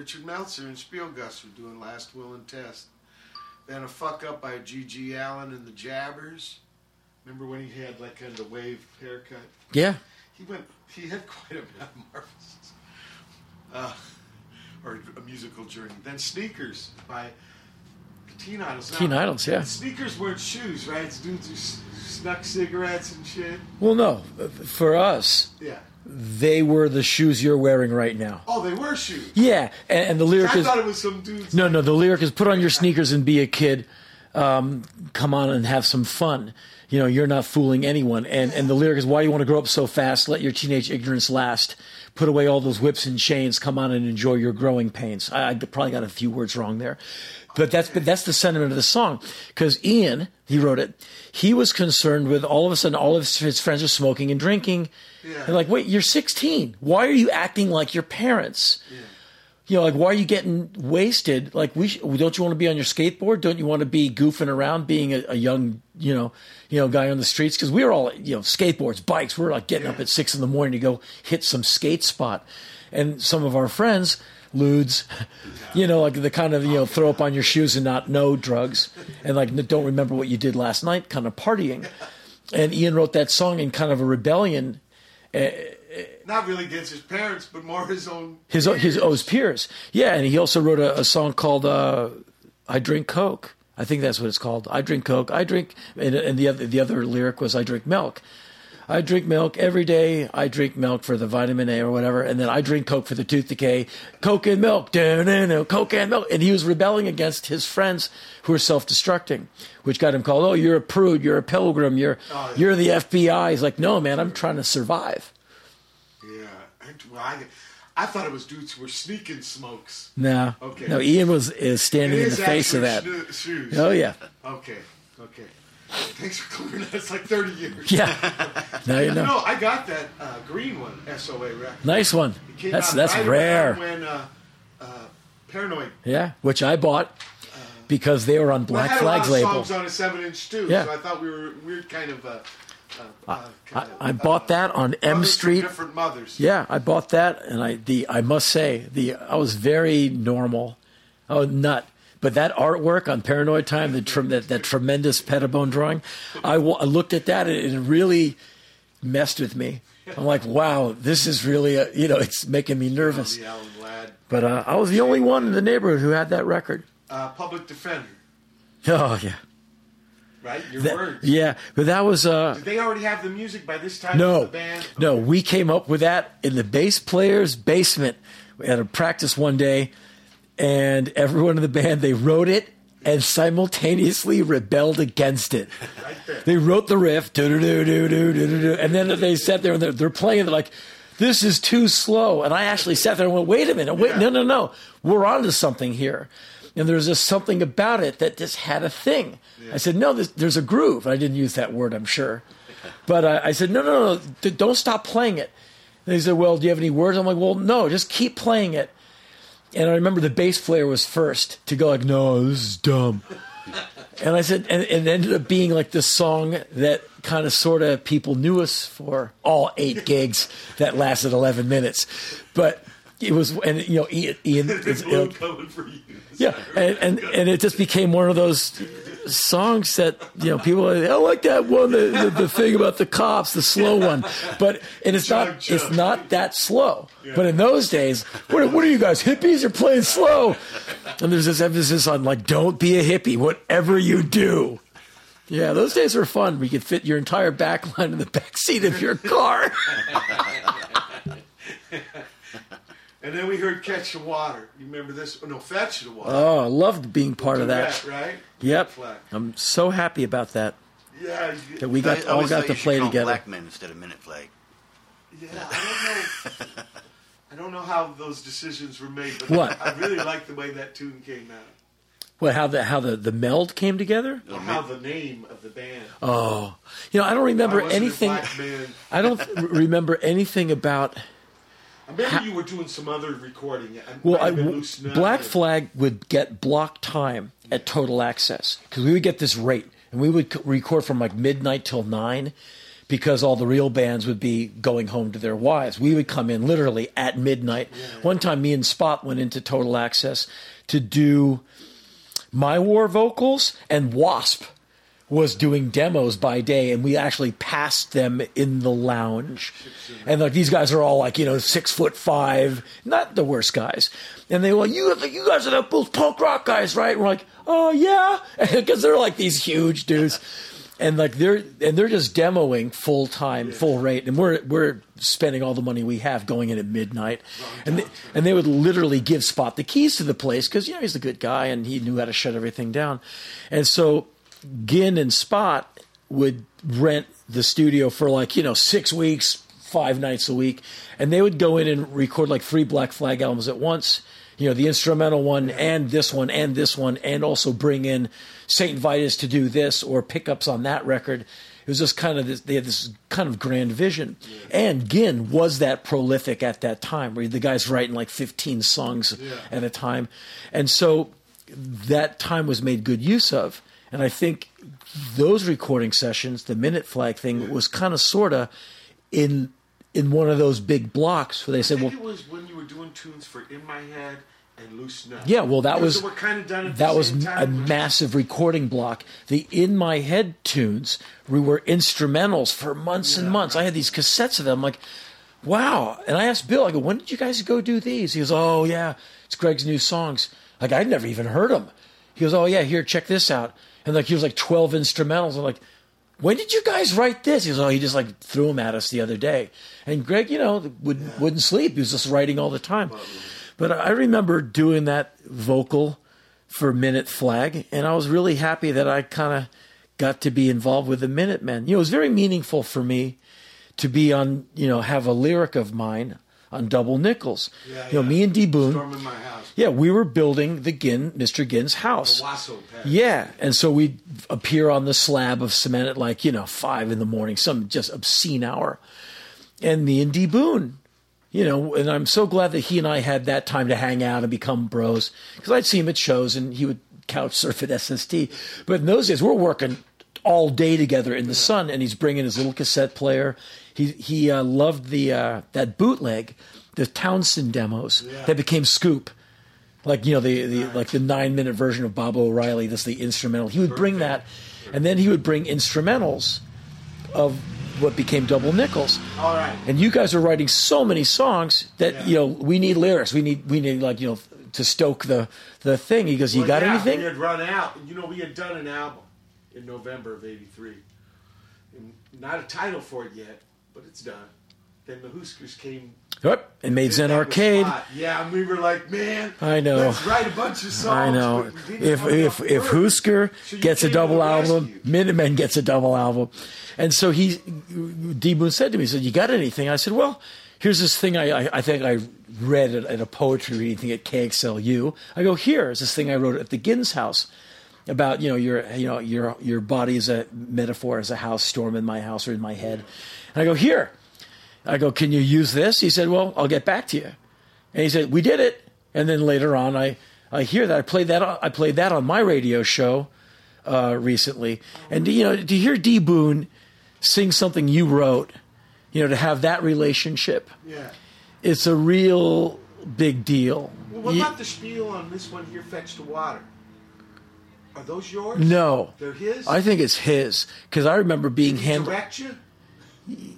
Richard Meltzer and Spielgusher were doing Last Will and Test. Then a fuck up by G.G. Allin and the Jabbers. Remember when he had like kind of a wave haircut? Yeah. He went. He had quite a metamorphosis, uh, or a musical journey. Then Sneakers by Teen Idles. Now, Teen Idles, yeah. Sneakers weren't shoes, right? It's dudes who snuck cigarettes and shit. Well, no, for us, Yeah. They were the shoes you're wearing right now. Oh, they were shoes. Yeah, and, and the lyric I is thought it was some dudes. no, no. The lyric is put on your sneakers and be a kid. Um, come on and have some fun. You know, you're not fooling anyone. And and the lyric is why do you want to grow up so fast? Let your teenage ignorance last. Put away all those whips and chains. Come on and enjoy your growing pains. I, I probably got a few words wrong there, but that's but that's the sentiment of the song. Because Ian, he wrote it. He was concerned with all of a sudden all of his, friends are smoking and drinking. Yeah. And like, wait, you're 16. Why are you acting like your parents? you know, like why are you getting wasted? Like, we sh- don't you want to be on your skateboard? Don't you want to be goofing around, being a, a young, you know, you know, guy on the streets? Because we were all, you know, skateboards, bikes. We were like getting up at six in the morning to go hit some skate spot, and some of our friends, ludes, you know, like the kind of you know throw up on your shoes and not know drugs, and like don't remember what you did last night, kind of partying. And Ian wrote that song in kind of a rebellion. Uh, Not really against his parents, but more his own. his his oh, his peers. Yeah, and he also wrote a, a song called uh, "I Drink Coke." I think that's what it's called. I drink Coke. I drink, and, and the other the other lyric was "I drink milk." I drink milk every day. I drink milk for the vitamin A or whatever, and then I drink Coke for the tooth decay. Coke and milk, no, no, no, Coke and milk, and he was rebelling against his friends who were self-destructing, which got him called. Oh, you're a prude. You're a pilgrim. You're Oh, yeah. you're the FBI. He's like, no, man, I'm trying to survive. Yeah. Well, I, I thought it was dudes who were sneaking smokes. No, Okay. no. Ian was is standing in the face of that. shoes. Oh yeah, Okay. Okay. Thanks for clearing that. It's like 30 years. Yeah. Now you know. No, I got that uh, green one, SOA record. nice one. That's that's right rare. When uh, uh, Paranoid. Yeah, which I bought because they were on Black lot Flag's label. songs on a seven-inch too, Yeah. so I thought we were weird kind of. Uh, uh, uh, I, I bought that on M Street. Different mothers. Yeah, I bought that, and I the I must say the I was very normal, oh nut. But that artwork on Paranoid Time, the that, that tremendous Pettibon drawing, I, looked at that and it really messed with me. I'm like, wow, this is really a, you know, it's making me nervous. The Alan Ladd. But uh, I was the only one in the neighborhood who had that record. Uh, Public Defender, Oh yeah, right? Your That- words. yeah. But that was uh, Did they already have the music by this time? No, The band. no, we came up with that in the bass player's basement. We had a practice one day, and everyone in the band they wrote it and simultaneously rebelled against it. They wrote the riff, do-do-do-do-do-do-do, and then they sat there and they're, they're playing. They're like, "This is too slow." And I actually sat there and went, "Wait a minute, wait, no, no, no, we're onto something here." And there's just something about it that just had a thing. I said, "No, this, there's a groove." I didn't use that word, I'm sure. But I, I said, no, no, no, d- don't stop playing it. And they said, well, do you have any words? I'm like, well, no, just keep playing it. And I remember the bass player was first to go like, no, this is dumb. And I said, and, and it ended up being like the song that kind of sort of people knew us for all eight gigs that lasted 11 minutes. But it was, and you know, Ian, Ian it's- it- coming for you. yeah, and, and and it just became one of those songs that you know people. Are, I like that one, the, the, the thing about the cops, the slow one. But and it's not it's not that slow. But in those days, what, are- what are you guys hippies? You're playing slow, and there's this emphasis on like don't be a hippie, whatever you do. Yeah, those days were fun. We could fit your entire back line in the back seat of your car. And then we heard Catch the Water. You remember this? Oh, no, Fetch the Water. Oh, I loved being part of that. Duet, right? Yep, I'm so happy about that. Yeah. you- That we got I all always got thought to you should play call 'em together. Black men instead of Minute Flag. Yeah, I don't know. I don't know how those decisions were made, but What? I really like the way that tune came out. Well, how the how the, the meld came together? Or how the name of the band. Oh, you know, I don't remember Why wasn't it anything. Black Man? I don't remember anything about. I remember you were doing some other recording. It Well, I, have been w- Loose Nut Black Flag would get block time at Total Access because we would get this rate, and we would c- record from like midnight till nine, because all the real bands would be going home to their wives. We would come in literally at midnight. One time, me and Spot went into Total Access to do my war vocals, and Wasp was doing demos by day, and we actually passed them in the lounge. And like these guys are all like you know six foot five, not the worst guys. And they were like, "You, you guys are the those punk rock guys, right?" And we're like, "Oh yeah," because they're like these huge dudes. And like they're and they're just demoing full time, full rate, and we're we're spending all the money we have going in at midnight, and they, and they would literally give Spot the keys to the place because you know he's a good guy and he knew how to shut everything down, and so Ginn and Spot would rent the studio for like, you know, six weeks, five nights a week. And they would go in and record like three Black Flag albums at once. You know, the instrumental one and this one and this one, and also bring in St. Vitus to do this or pickups on that record. It was just kind of this, they had this kind of grand vision. And Ginn was that prolific at that time, where the guy's writing like 15 songs at a time. And so that time was made good use of. And I think those recording sessions, the minute flag thing, was kind of sort of in in one of those big blocks where they I said, "Well, it was when you were doing tunes for In My Head and Loose Nut. yeah, well, that was kind of done at that was a massive recording block. The in my head tunes we were instrumentals for months and months. I had these cassettes of them, I'm like, wow. And I asked Bill, I go, when did you guys go do these? He goes, oh yeah, it's Greg's new songs. Like I'd never even heard them. He goes, oh yeah, here, check this out. And like he was like twelve instrumentals. I'm like, when did you guys write this? He was, oh, he just like threw them at us the other day. And Greg, you know, would, wouldn't sleep. He was just writing all the time. But I remember doing that vocal for Minute Flag, and I was really happy that I kind of got to be involved with the Minutemen. You know, it was very meaningful for me to be on, you know, have a lyric of mine on double nickels. Yeah, you know, yeah. me and D Boon. Yeah, we were building the Ginn, Mr. Ginn's house. Yeah, and so we'd appear on the slab of cement at like, you know, five in the morning, some just obscene hour. And me and D Boon, you know, and I'm so glad that he and I had that time to hang out and become bros because I'd see him at shows and he would couch surf at SST. But in those days, we're working all day together in the sun, and he's bringing his little cassette player. He he uh, loved the uh, that bootleg, the Townshend demos that became Scoop like you know the, the like the nine minute version of Baba O'Riley. That's the instrumental. He would bring that, and then he would bring instrumentals of what became Double Nickels. All right. And you guys are writing so many songs that you know we need lyrics. We need we need like you know to stoke the the thing. He goes, "You Well, got yeah, anything?" We had run out. You know, we had done an album in November of '83. Not a title for it yet, but it's done. Then the Huskers came. Yep, and made Zen Arcade. Yeah, and we were like, man, I know. Let's write a bunch of songs. I know. but we didn't If if if work. Husker So gets a double album. Minutemen gets a double album, and so he D Boon said to me, he said, "You got anything?" I said, "Well, here's this thing I I, I think I read at, at a poetry reading thing at KXLU. I go, here is this thing I wrote at the Ginn's house." About you know your you know your your body is a metaphor as a house storm in my house or in my head, and I go here, I go, can you use this? He said, well, I'll get back to you. And he said, we did it. And then later on, I, I hear that I played that on, I played that on my radio show uh, recently. And you know, to hear D Boon sing something you wrote, you know, to have that relationship, Yeah. it's a real big deal. Well, what You- about the spiel on this one here? Fetch the water. Are those yours? no, they're his. I think it's his because I remember being handled. direct you?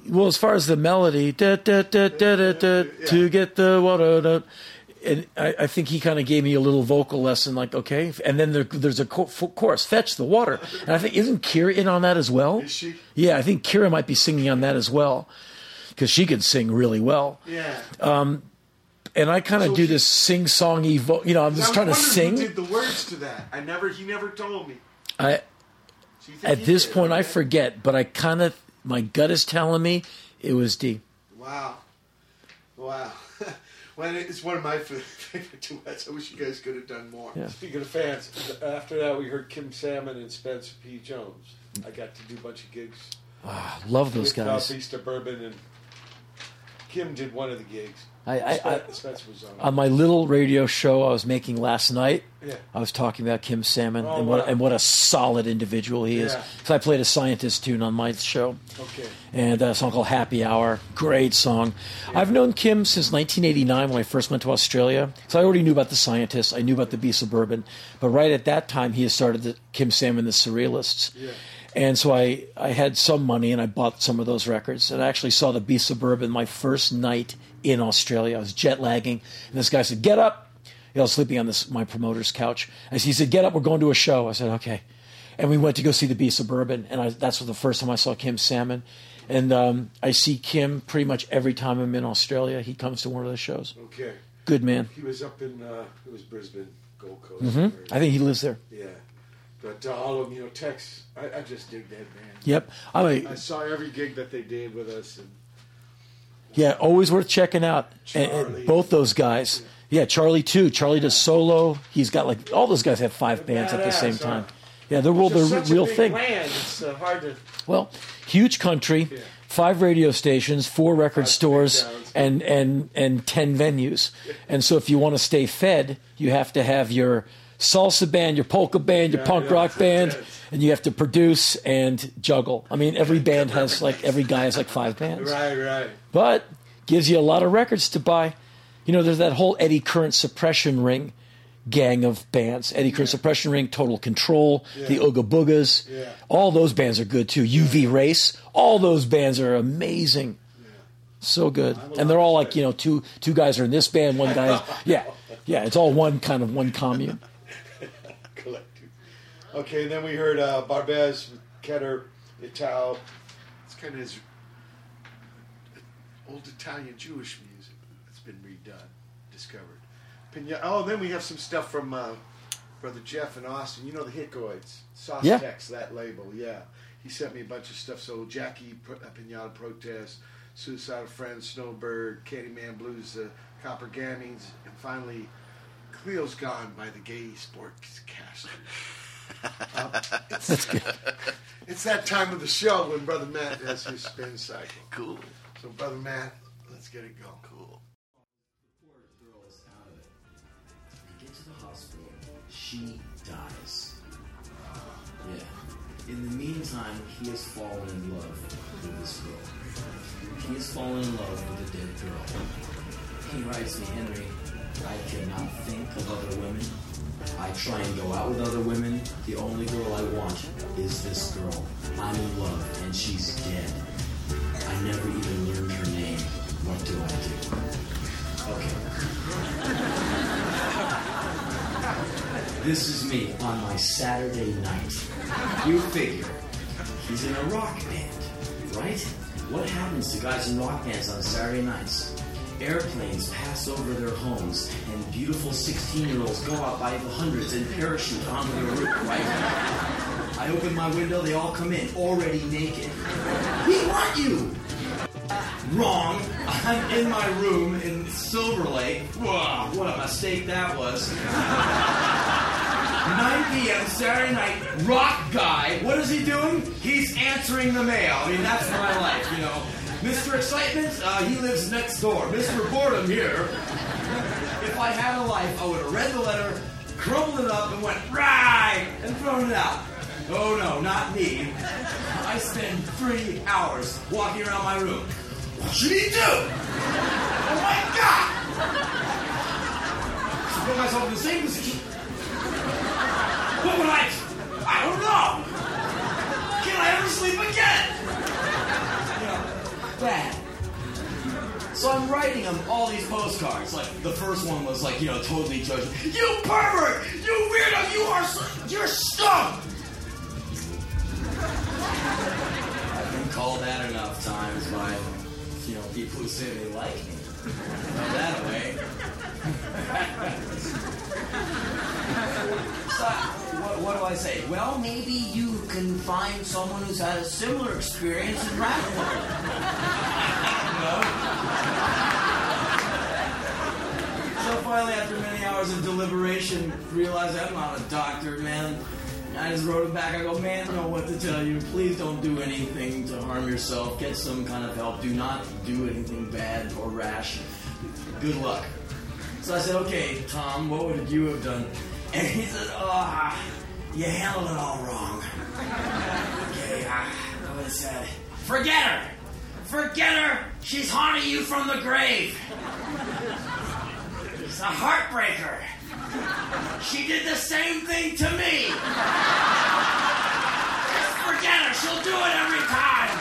Well, as far as the melody, da, da, da, da, da, da, to get the water, da, and I, I think he kind of gave me a little vocal lesson, like okay, and then there, there's a f- chorus, fetch the water, and I think isn't Kira in on that as well? Is she? Yeah, I think Kira might be singing on that as well, because she could sing really well. Yeah. Um, and I kind of So do this sing songy, vo- you know, I'm just trying to sing. Who did the words to that? I never. He never told me. I So at this did, point I forget, but I kind of my gut is telling me it was D. Wow. Wow. well, it's one of my favorite duets. I wish you guys could have done more. Yeah. Speaking of fans, after that we heard Kim Salmon and Spencer P. Jones. I got to do a bunch of gigs. Ah, love those with guys. Southeast Suburban and Kim did one of the gigs. I- I- Spen- I- Spencer was on. On my little radio show I was making last night, Yeah. I was talking about Kim Salmon Oh, and what wow. and what a solid individual he is. Yeah. So I played a scientist tune on my show. Okay. and a song called Happy Hour. Great song. I've known Kim since 1989 when I first went to Australia. So I already knew about the scientists. I knew about the Beasts of Bourbon. But right at that time, he had started the Kim Salmon, the Surrealists. Yeah. And so I, I had some money and I bought some of those records. And I actually saw the Beasts of Bourbon my first night in Australia. I was jet lagging. And this guy said, Get up. You know, I was sleeping on this my promoter's couch. And he said, Get up, we're going to a show. I said, Okay. And we went to go see the Beasts of Bourbon. And I, that's the first time I saw Kim Salmon. And um, I see Kim pretty much every time I'm in Australia. He comes to one of those shows. Okay. Good man. He was up in uh, it was Brisbane, Gold Coast. hmm I think he lives there. Yeah. But all of you know, Tex, I, I just dig that band. Yep. I mean, I saw every gig that they did with us, and Yeah, always worth checking out. And, and both those guys. Yeah, Charlie too. Charlie does solo. He's got like all those guys have five bands at the same huh? time. Yeah, they're real. They're real thing. Land. It's uh, hard to. Well, huge country, five radio stations, four record stores, and and and ten venues. And so, if you want to stay fed, you have to have your salsa band, your polka band, your Yeah, punk yeah, rock band, and you have to produce and juggle. I mean, every band has like every guy has like five bands Right, right. but gives you a lot of records to buy. You know, there's that whole Eddie Current Suppression Ring gang of bands. Eddie Current Suppression Ring, Total Control, the. Ooga Boogas. All those bands are good too. UV Race. All those bands are amazing. So good. And they're all like, you know, two two guys are in this band, one guy is yeah. Yeah, it's all one kind of one commune. Collective. Okay, then we heard uh, Barbez, Keter, Ital. It's kind of his old Italian Jewish music that's been redone, discovered. Pina- oh, then we have some stuff from uh, Brother Jeff in Austin. You know the Hickoids, Sauce Yeah. Tex, that label, yeah. He sent me a bunch of stuff. So Jackie Pro- uh, Pinata Protest, Suicidal Friends, Snowbyrd, Candyman Blues, uh, Copper Gamins, and finally Cleo's Gone by the Gay Sportscaster. Uh, it's, That's good. It's that time of the show when Brother Matt has his spin cycle. Cool. So, Brother Matt, let's get it going. Cool. They get to the hospital. She dies. Yeah. In the meantime, he has fallen in love with this girl. He has fallen in love with a dead girl. He writes me, Henry, I cannot think of other women. I try and go out with other women. The only girl I want is this girl. I'm in love, and she's dead. I never even learned her name. What do I do? Okay. This is me on my Saturday night. You figure. He's in a rock band, right? What happens to guys in rock bands on Saturday nights? Airplanes pass over their homes, and beautiful 16 year olds go out by the hundreds and parachute onto their roof, right? I open my window, they all come in, already naked. We want you! Wrong. I'm in my room in Silver Lake. Whoa, what a mistake that was. 9 p.m. Saturday night, rock guy. What is he doing? He's answering the mail. I mean, that's my life, you know. Mr. Excitement, uh, he lives next door. Mr. Boredom here. If I had a life, I would have read the letter, crumbled it up, and went, right, and thrown it out. Oh no, not me. I spend three hours walking around my room. What should he do? Oh my god! To put myself in the same position. What would I? I don't know. Can I ever sleep again? So I'm writing him all these postcards. Like the first one was like, you know, totally judging. You pervert! You weirdo! You are you're scum! I've been called that enough times by, you know, people who say they like me. Throw that way. so, what do I say? Well, maybe you can find someone who's had a similar experience and write So finally, after many hours of deliberation, realized I'm not a doctor, man. I just wrote it back. I go, man, I don't know what to tell you. Please don't do anything to harm yourself. Get some kind of help. Do not do anything bad or rash. Good luck. So I said, okay, Tom, what would you have done? And he said, oh, you handled it all wrong. okay, I, I would have said, forget her. Forget her. She's haunting you from the grave. It's a heartbreaker. She did the same thing to me. Just forget her. She'll do it every time.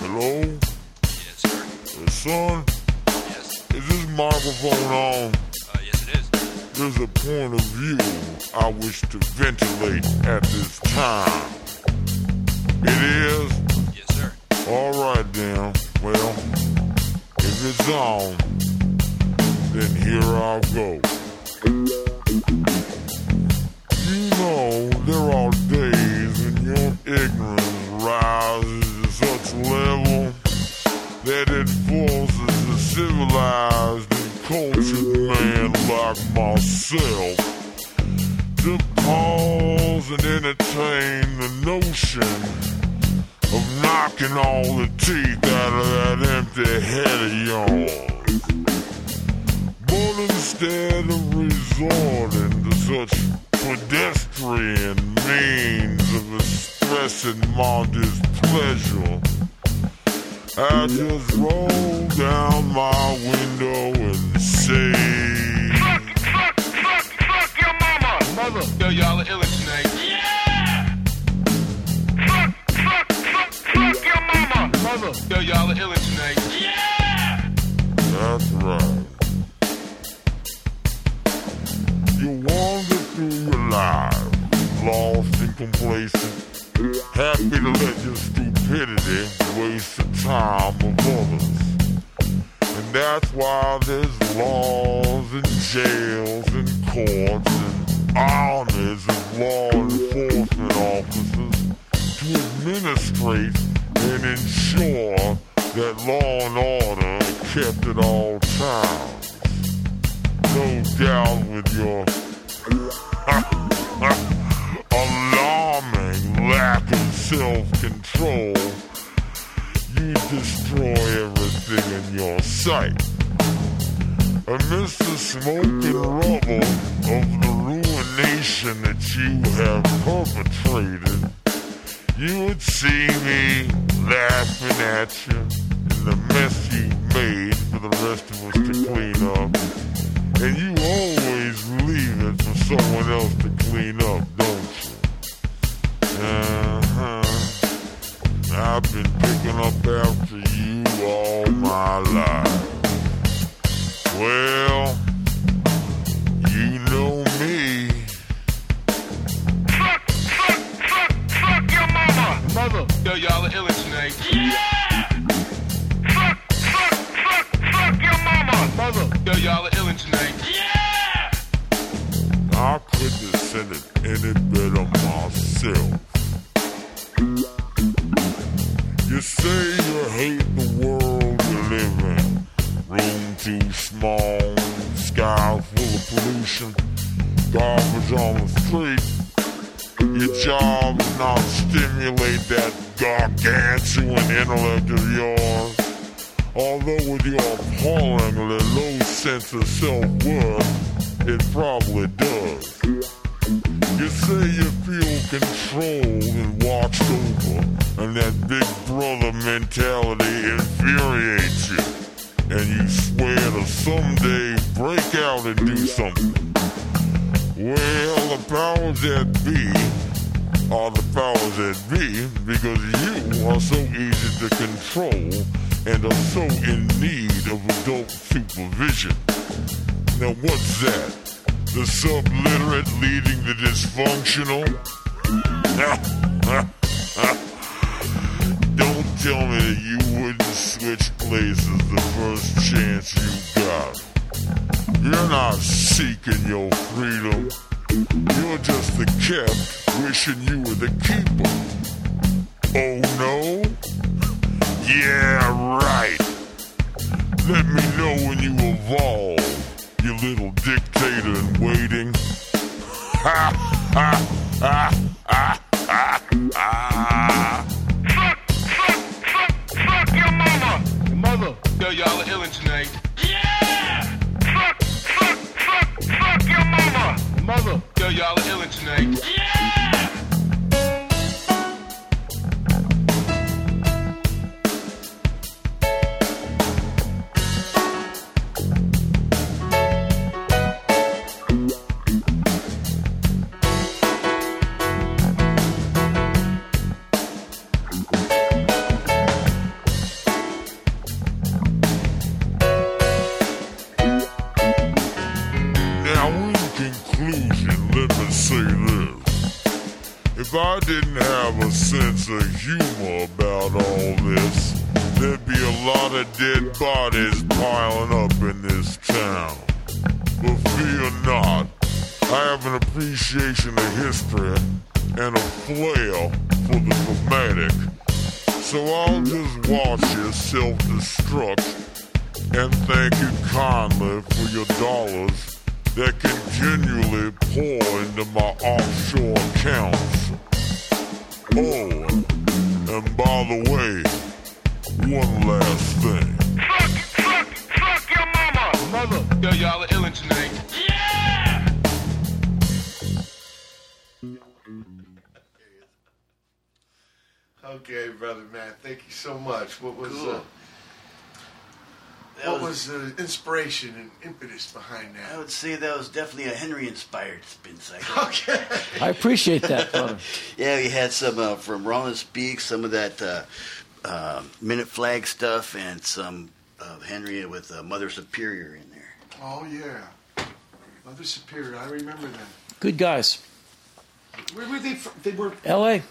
Hello? Son? Yes. Is this microphone on? Uh, yes, it is. There's a point of view I wish to ventilate at this time. It is? Yes, sir. All right, then. Well, if it's on, then here I'll go. You know, there are days when your ignorance myself to pause and entertain the notion of knocking all the teeth out of that empty head of yours. But instead of resorting to such pedestrian means of expressing my displeasure, I just roll down my window and say, Mother, yo, y'all are ill tonight. Yeah! Fuck, fuck, fuck, fuck your mama. Mother, yo, y'all are ill tonight. Yeah! That's right. You wander through your life, lost and complacent, happy to let your stupidity waste the time of others. And that's why there's laws and jails and courts and armies of law enforcement officers to administrate and ensure that law and order are kept at all times. No doubt with your alarming lack of self-control, you destroy everything in your sight. Amidst the smoke and rubble of the ruination that you have perpetrated, you would see me laughing at you in the mess you made for the rest of us to clean up. And you always leave it for someone else to clean up, don't you? Uh-huh. I've been picking up after you all my life. Well, you know Mother, yo, y'all are ill tonight. Yeah! Fuck, fuck, fuck, fuck your mama. Mother, yo, y'all are ill tonight. Yeah! I couldn't have said it any better myself. You say you hate the world you live in. Room too small, sky full of pollution, garbage on the street. Your job is not stimulate that gargantuan intellect of yours. Although with your appallingly low sense of self-worth, it probably does. You say you feel controlled and watched over, and that big brother mentality infuriates you. And you swear to someday break out and do something. Well, the powers that be are the powers that be because you are so easy to control and are so in need of adult supervision. Now, what's that? The subliterate leading the dysfunctional? Don't tell me that you wouldn't switch places the first chance you got. You're not seeking your freedom. You're just the kept wishing you were the keeper. Oh no? Yeah, right. Let me know when you evolve, you little dictator in waiting. Ha ha ha ha ha ha. Fuck your mama. Your mother. Yo, y'all are illin' tonight. Mother. Yo, y'all are illin' tonight. Yeah! Have a sense of humor about all this, there'd be a lot of dead bodies piling up in this town. But fear not, I have an appreciation of history and a flair for the dramatic. So I'll just watch you self-destruct and thank you kindly for your dollars that continually pour into my offshore accounts. Oh, and by the way, one last thing. Fuck fuck, fuck your mama. Mother. Yo, y'all are illin' tonight. Yeah! Okay, brother man, thank you so much. What was Cool. uh, That what was- was the inspiration and impetus behind that? I would say that was definitely a Henry-inspired spin cycle. Okay. I appreciate that, brother. yeah, we had some uh, from Rollin Speak, some of that uh, uh, Minute Flag stuff, and some of Henry with uh, Mother Superior in there. Oh yeah, Mother Superior. I remember them. Good guys. Where were they? From? They were L.A.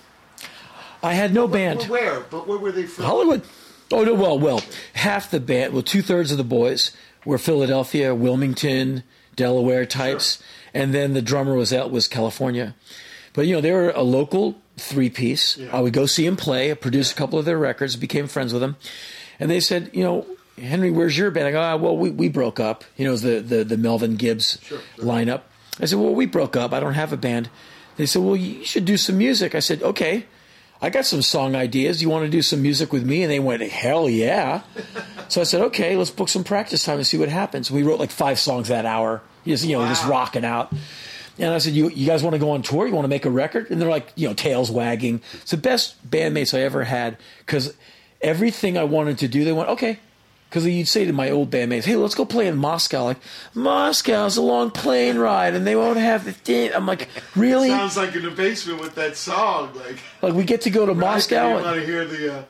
I had no band. Where? But where were they from? Hollywood. Oh no, well, well, half the band, well, two thirds of the boys were Philadelphia, Wilmington, Delaware types, and then the drummer was out was California. But you know, they were a local three piece. I would go see him play. I produced a couple of their records, became friends with them, and they said, you know, Henry, where's your band? I go, ah, well, we, we broke up. You know, it was the the the Melvin Gibbs lineup. I said, well, we broke up. I don't have a band. They said, well, you should do some music. I said, okay. I got some song ideas. You want to do some music with me? And they went, hell yeah. so I said, okay, let's book some practice time and see what happens. We wrote like five songs that hour, just, you know, just rocking out. And I said, you, you guys want to go on tour? You want to make a record? And they're like, you know, tails wagging. It's the best bandmates I ever had because everything I wanted to do, they went, okay. Because you'd say to my old bandmates, hey, let's go play in Moscow. Like, Moscow's a long plane ride and they won't have the thing. I'm like, really? Sounds like in the basement with that song. Like Like, we get to go to Moscow. I want to hear the? Uh,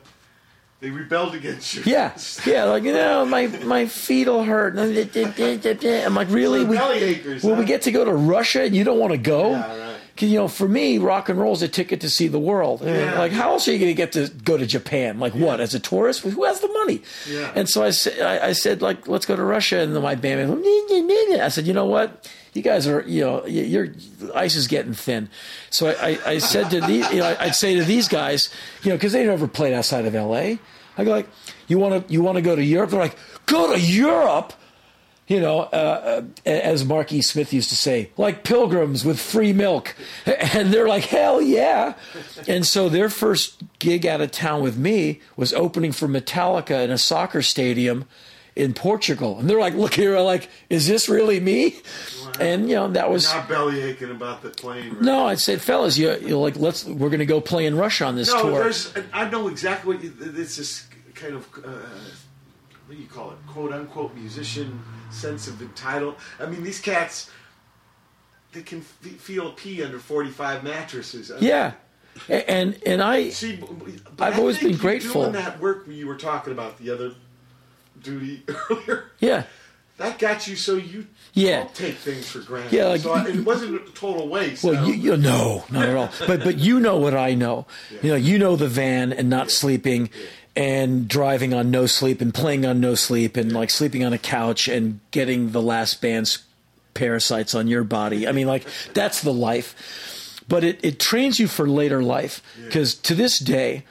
they rebelled against you. Yeah, yeah, like you know, my my feet'll hurt. I'm like, really? So We, acres, will we get to go to Russia and you don't want to go? Yeah, right. You know, for me, rock and roll is a ticket to see the world. Yeah. Like, how else are you going to get to go to Japan? Like, what? As a tourist? Who has the money? Yeah. And so I said, I, I said, like, let's go to Russia. And then my band. I said, you know what? You guys are, you know, your ice is getting thin. So I, I, I said to these, you know, I'd say to these guys, you know, because they never played outside of L.A. I go like, you want to, you want to go to Europe? They're like, go to Europe you know, uh, uh, as Mark E. Smith used to say, like pilgrims with free milk. And they're like, hell yeah. And so their first gig out of town with me was opening for Metallica in a soccer stadium in Portugal. And they're like, look here, like, is this really me? And, you know, that was. not belly aching about the plane. Right? No, I said, fellas, you you like let's we're going to go play in Russia on this no, tour. there's. I know exactly what you, it's this kind of uh, what do you call it? "Quote unquote" musician sense of entitlement. I mean, these cats they can f- feel pee under forty-five mattresses. I Yeah, A- and and I See, but I've I always been grateful. Doing that work you were talking about the other duty earlier. Yeah, That got you so you Yeah. don't take things for granted. Yeah, like- so I, it wasn't a total waste. Well, you, you no, not at all. But but you know what I know. You know, you know the van and not sleeping, and driving on no sleep and playing on no sleep and like sleeping on a couch and getting the last band's parasites on your body. I mean, like that's the life. But it, it trains you for later life because to this day,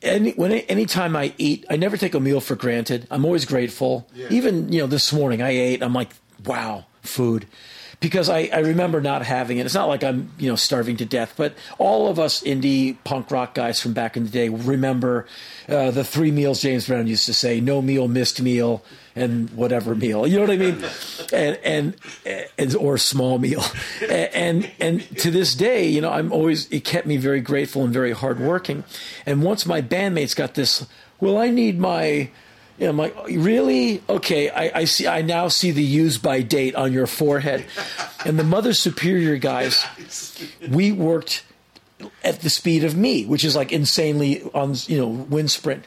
any when anytime I eat, I never take a meal for granted. I'm always grateful. Yeah. Even you know this morning I ate. I'm like, wow, food. Because I, I remember not having it. It's not like I'm you know starving to death, but all of us indie punk rock guys from back in the day remember uh, the three meals James Brown used to say: no meal, missed meal, and whatever meal. You know what I mean? And and, and or small meal. And and to this day, you know, I'm always it kept me very grateful and very hardworking. And once my bandmates got this, well, I need my. Know, I'm like, really? Okay, I, I see. I now see the use by date on your forehead, and the Mother Superior guys. We worked at the speed of me, which is like insanely on you know wind sprint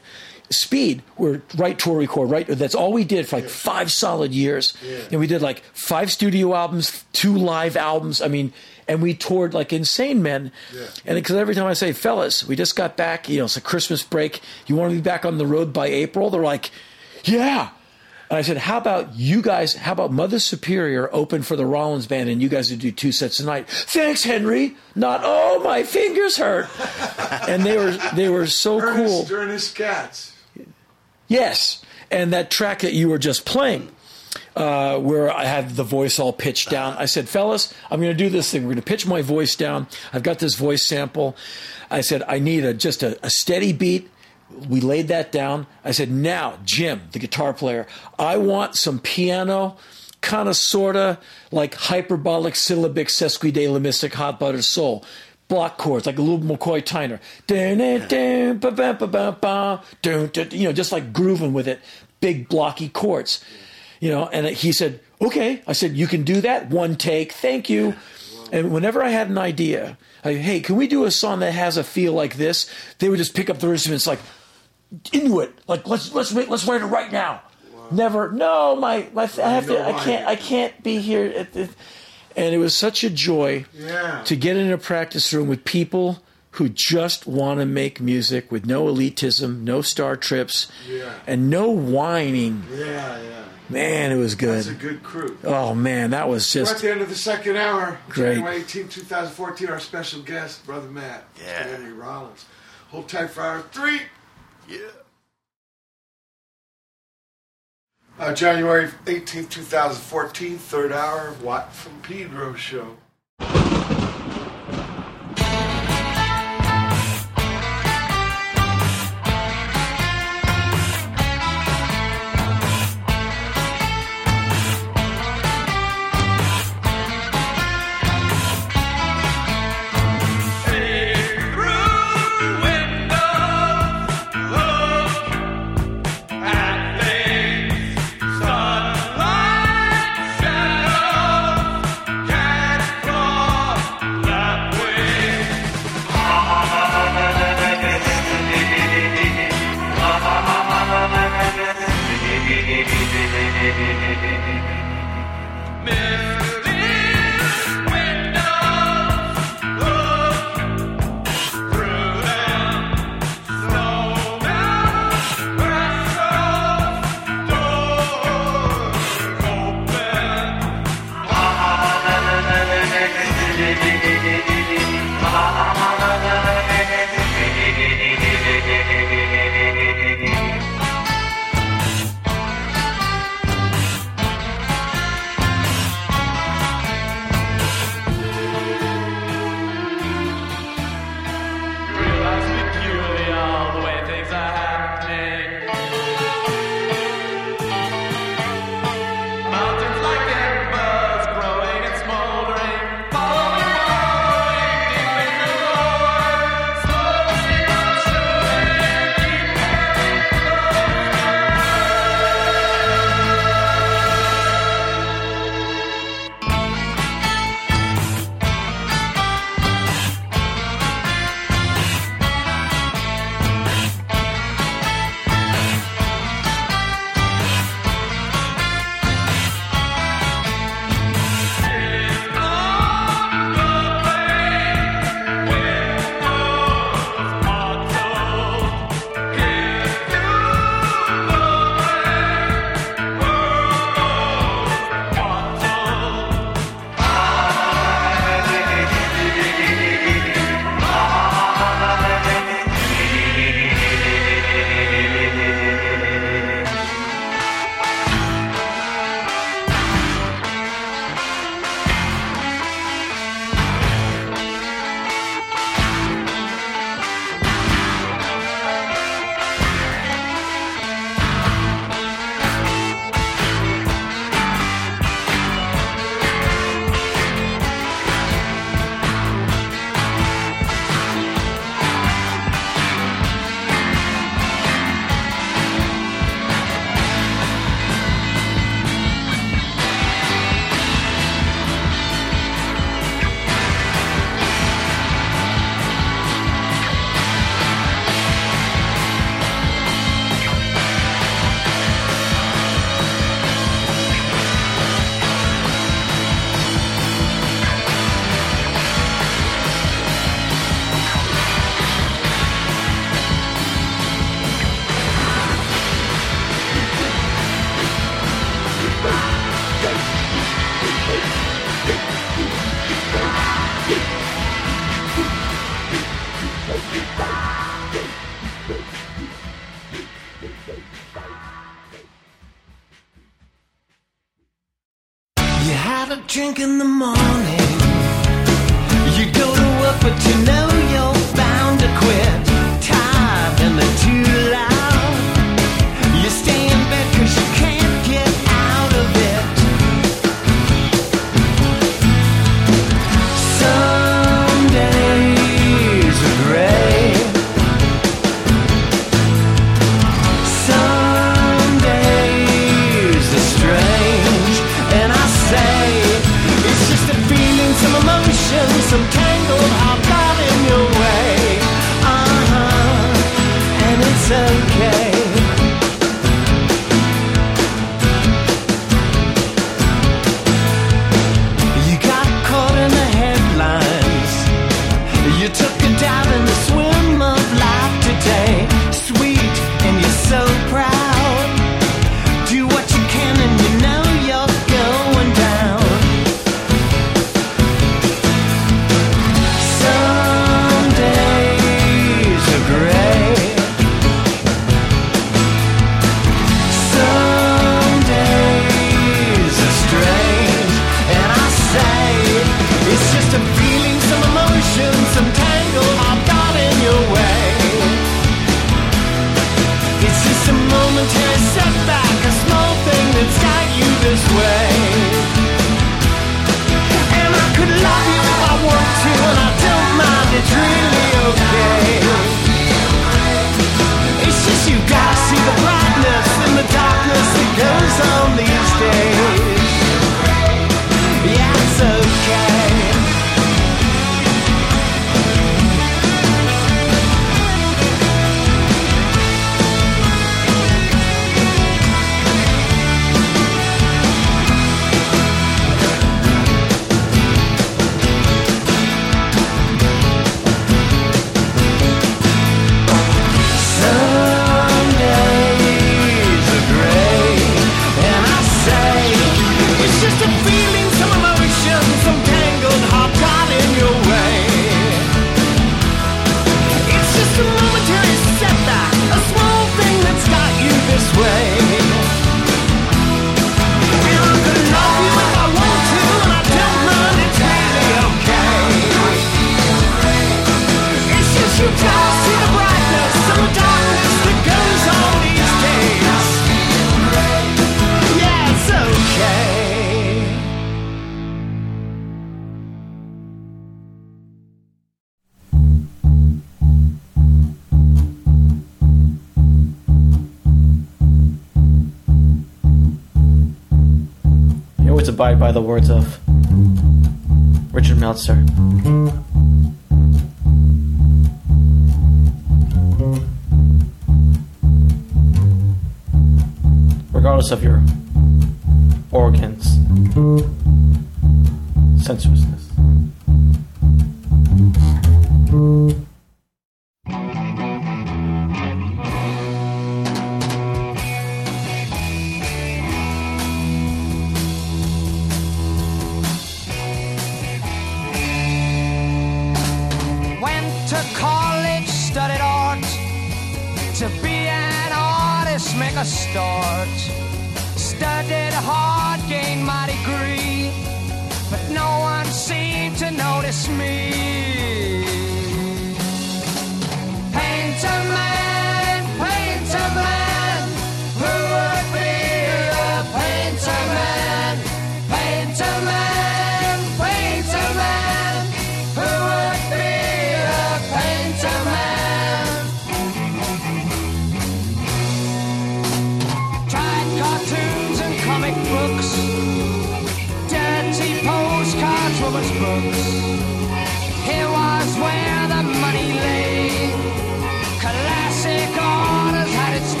speed. We're right tour record, right. That's all we did for like five solid years, and we did like five studio albums, two live albums. I mean, and we toured like insane men. And because every time I say, fellas, we just got back, you know, it's a Christmas break. You want to be back on the road by April? They're like, yeah. And I said, how about you guys, how about Mother Superior open for the Rollins band and you guys would do two sets a night? Thanks, Henry. Not, oh, my fingers hurt. and they were, they were so cool. Ernest, Ernest Cats. Yes, and that track that you were just playing, uh, where I had the voice all pitched down. I said, "Fellas, I'm going to do this thing. We're going to pitch my voice down. I've got this voice sample." I said, "I need a just a, a steady beat." We laid that down. I said, "Now, Jim, the guitar player, I want some piano." Kind of, sort of like hyperbolic syllabic sesquidelamistic hot butter soul block chords, like a little McCoy Tyner. You know, just like grooving with it, big blocky chords. You know, and he said, "Okay." I said, "You can do that. One take. Thank you." And whenever I had an idea, hey, can we do a song that has a feel like this? They would just pick up their instruments, like into it. Like let's let's wait, let's write it right now. Never. No, my my. I have to. I can't. I can't be here. At the, and it was such a joy Yeah. to get in a practice room with people who just want to make music with no elitism, no star trips, Yeah. and no whining. Yeah, yeah. Man, it was good. That's a good crew. Oh man, that was We're at the end of the second hour. Great. January 18, 2014. Our special guest, Brother Matt. Yeah. Henry Rollins. Hold tight for hour three. Yeah. Uh, January 18, 2014, third hour, Watt from Pedro show.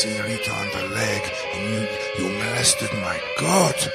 Senorita on the leg, and you, you molested my god.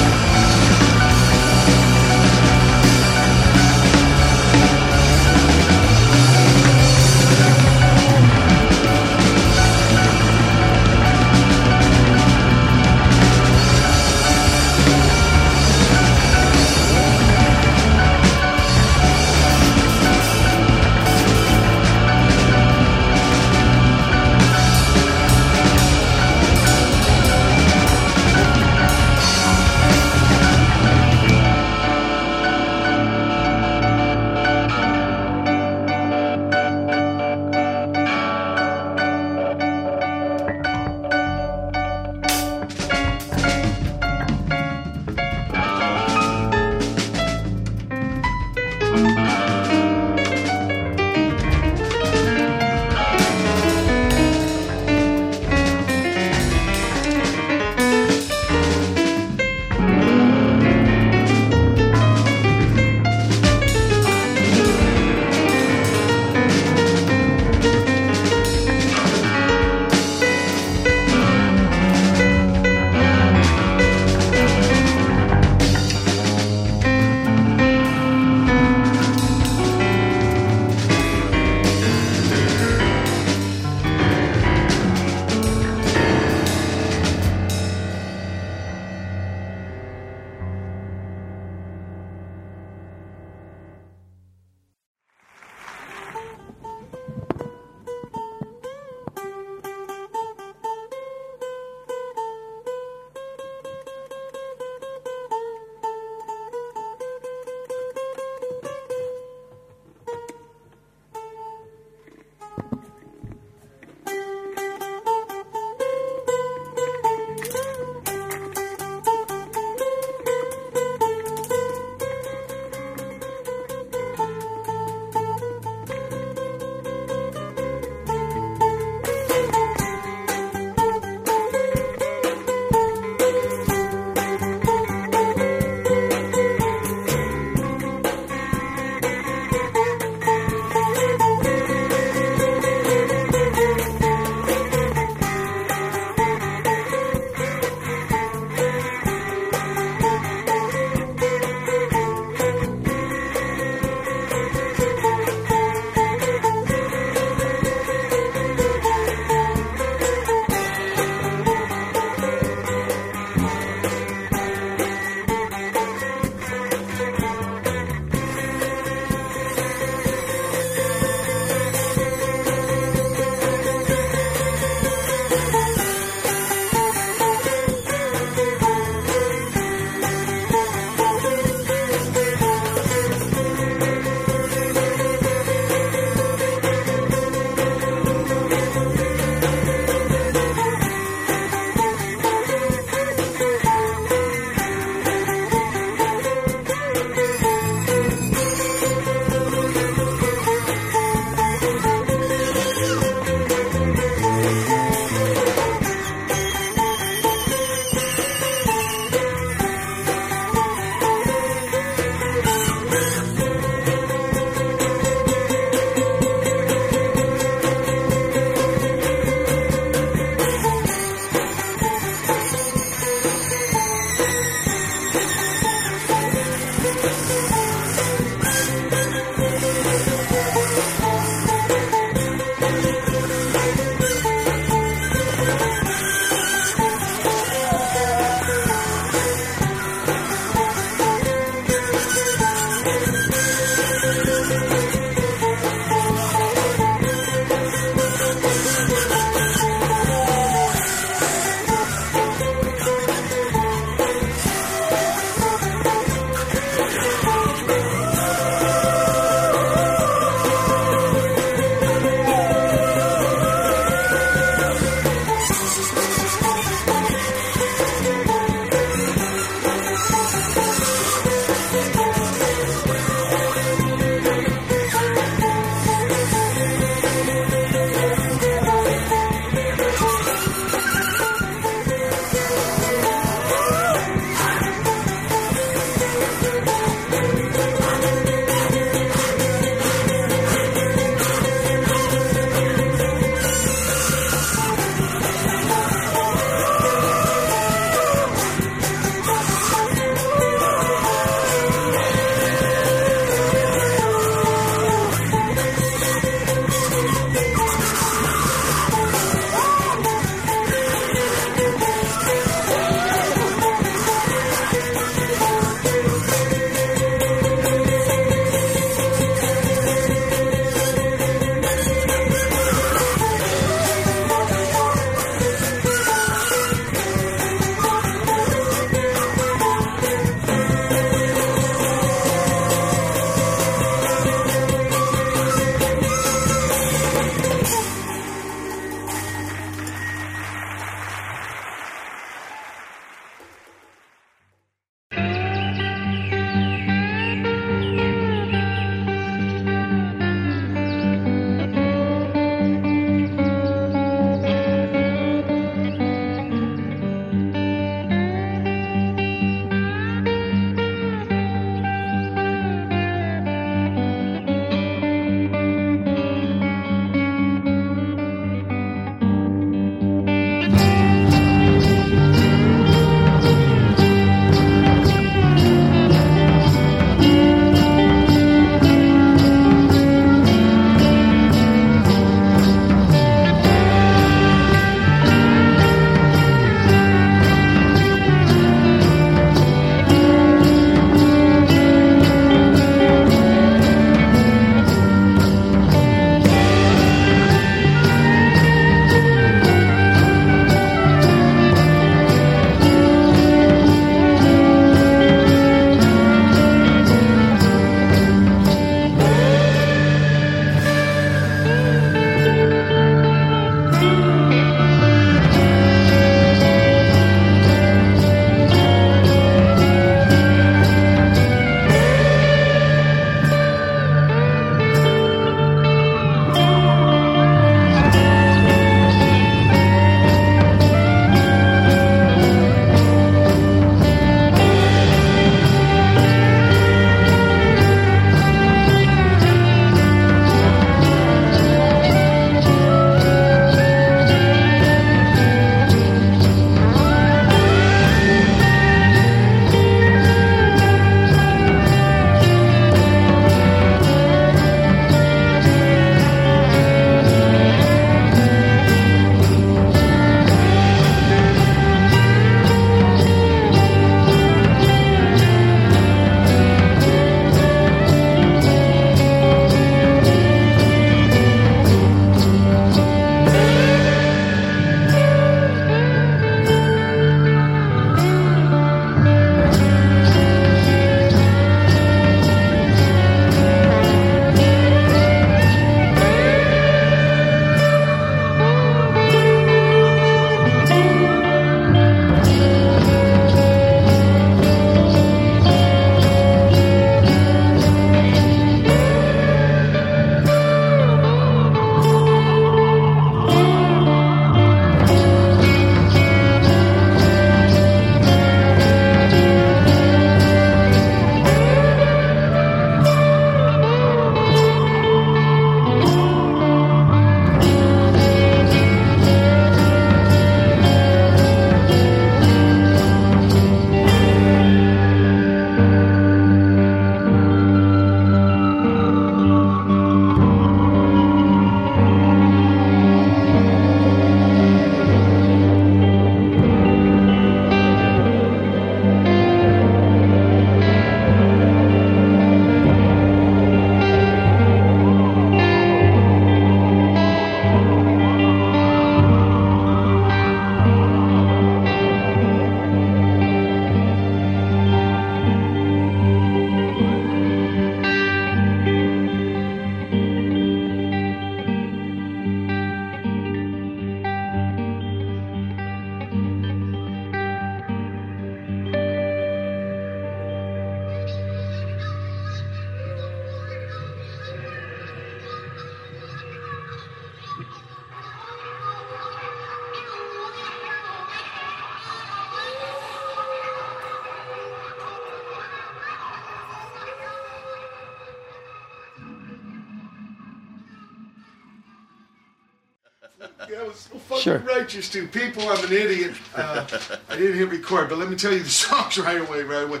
Sure. to people. I'm an idiot. Uh, I didn't hit record, but let me tell you the songs right away, right away.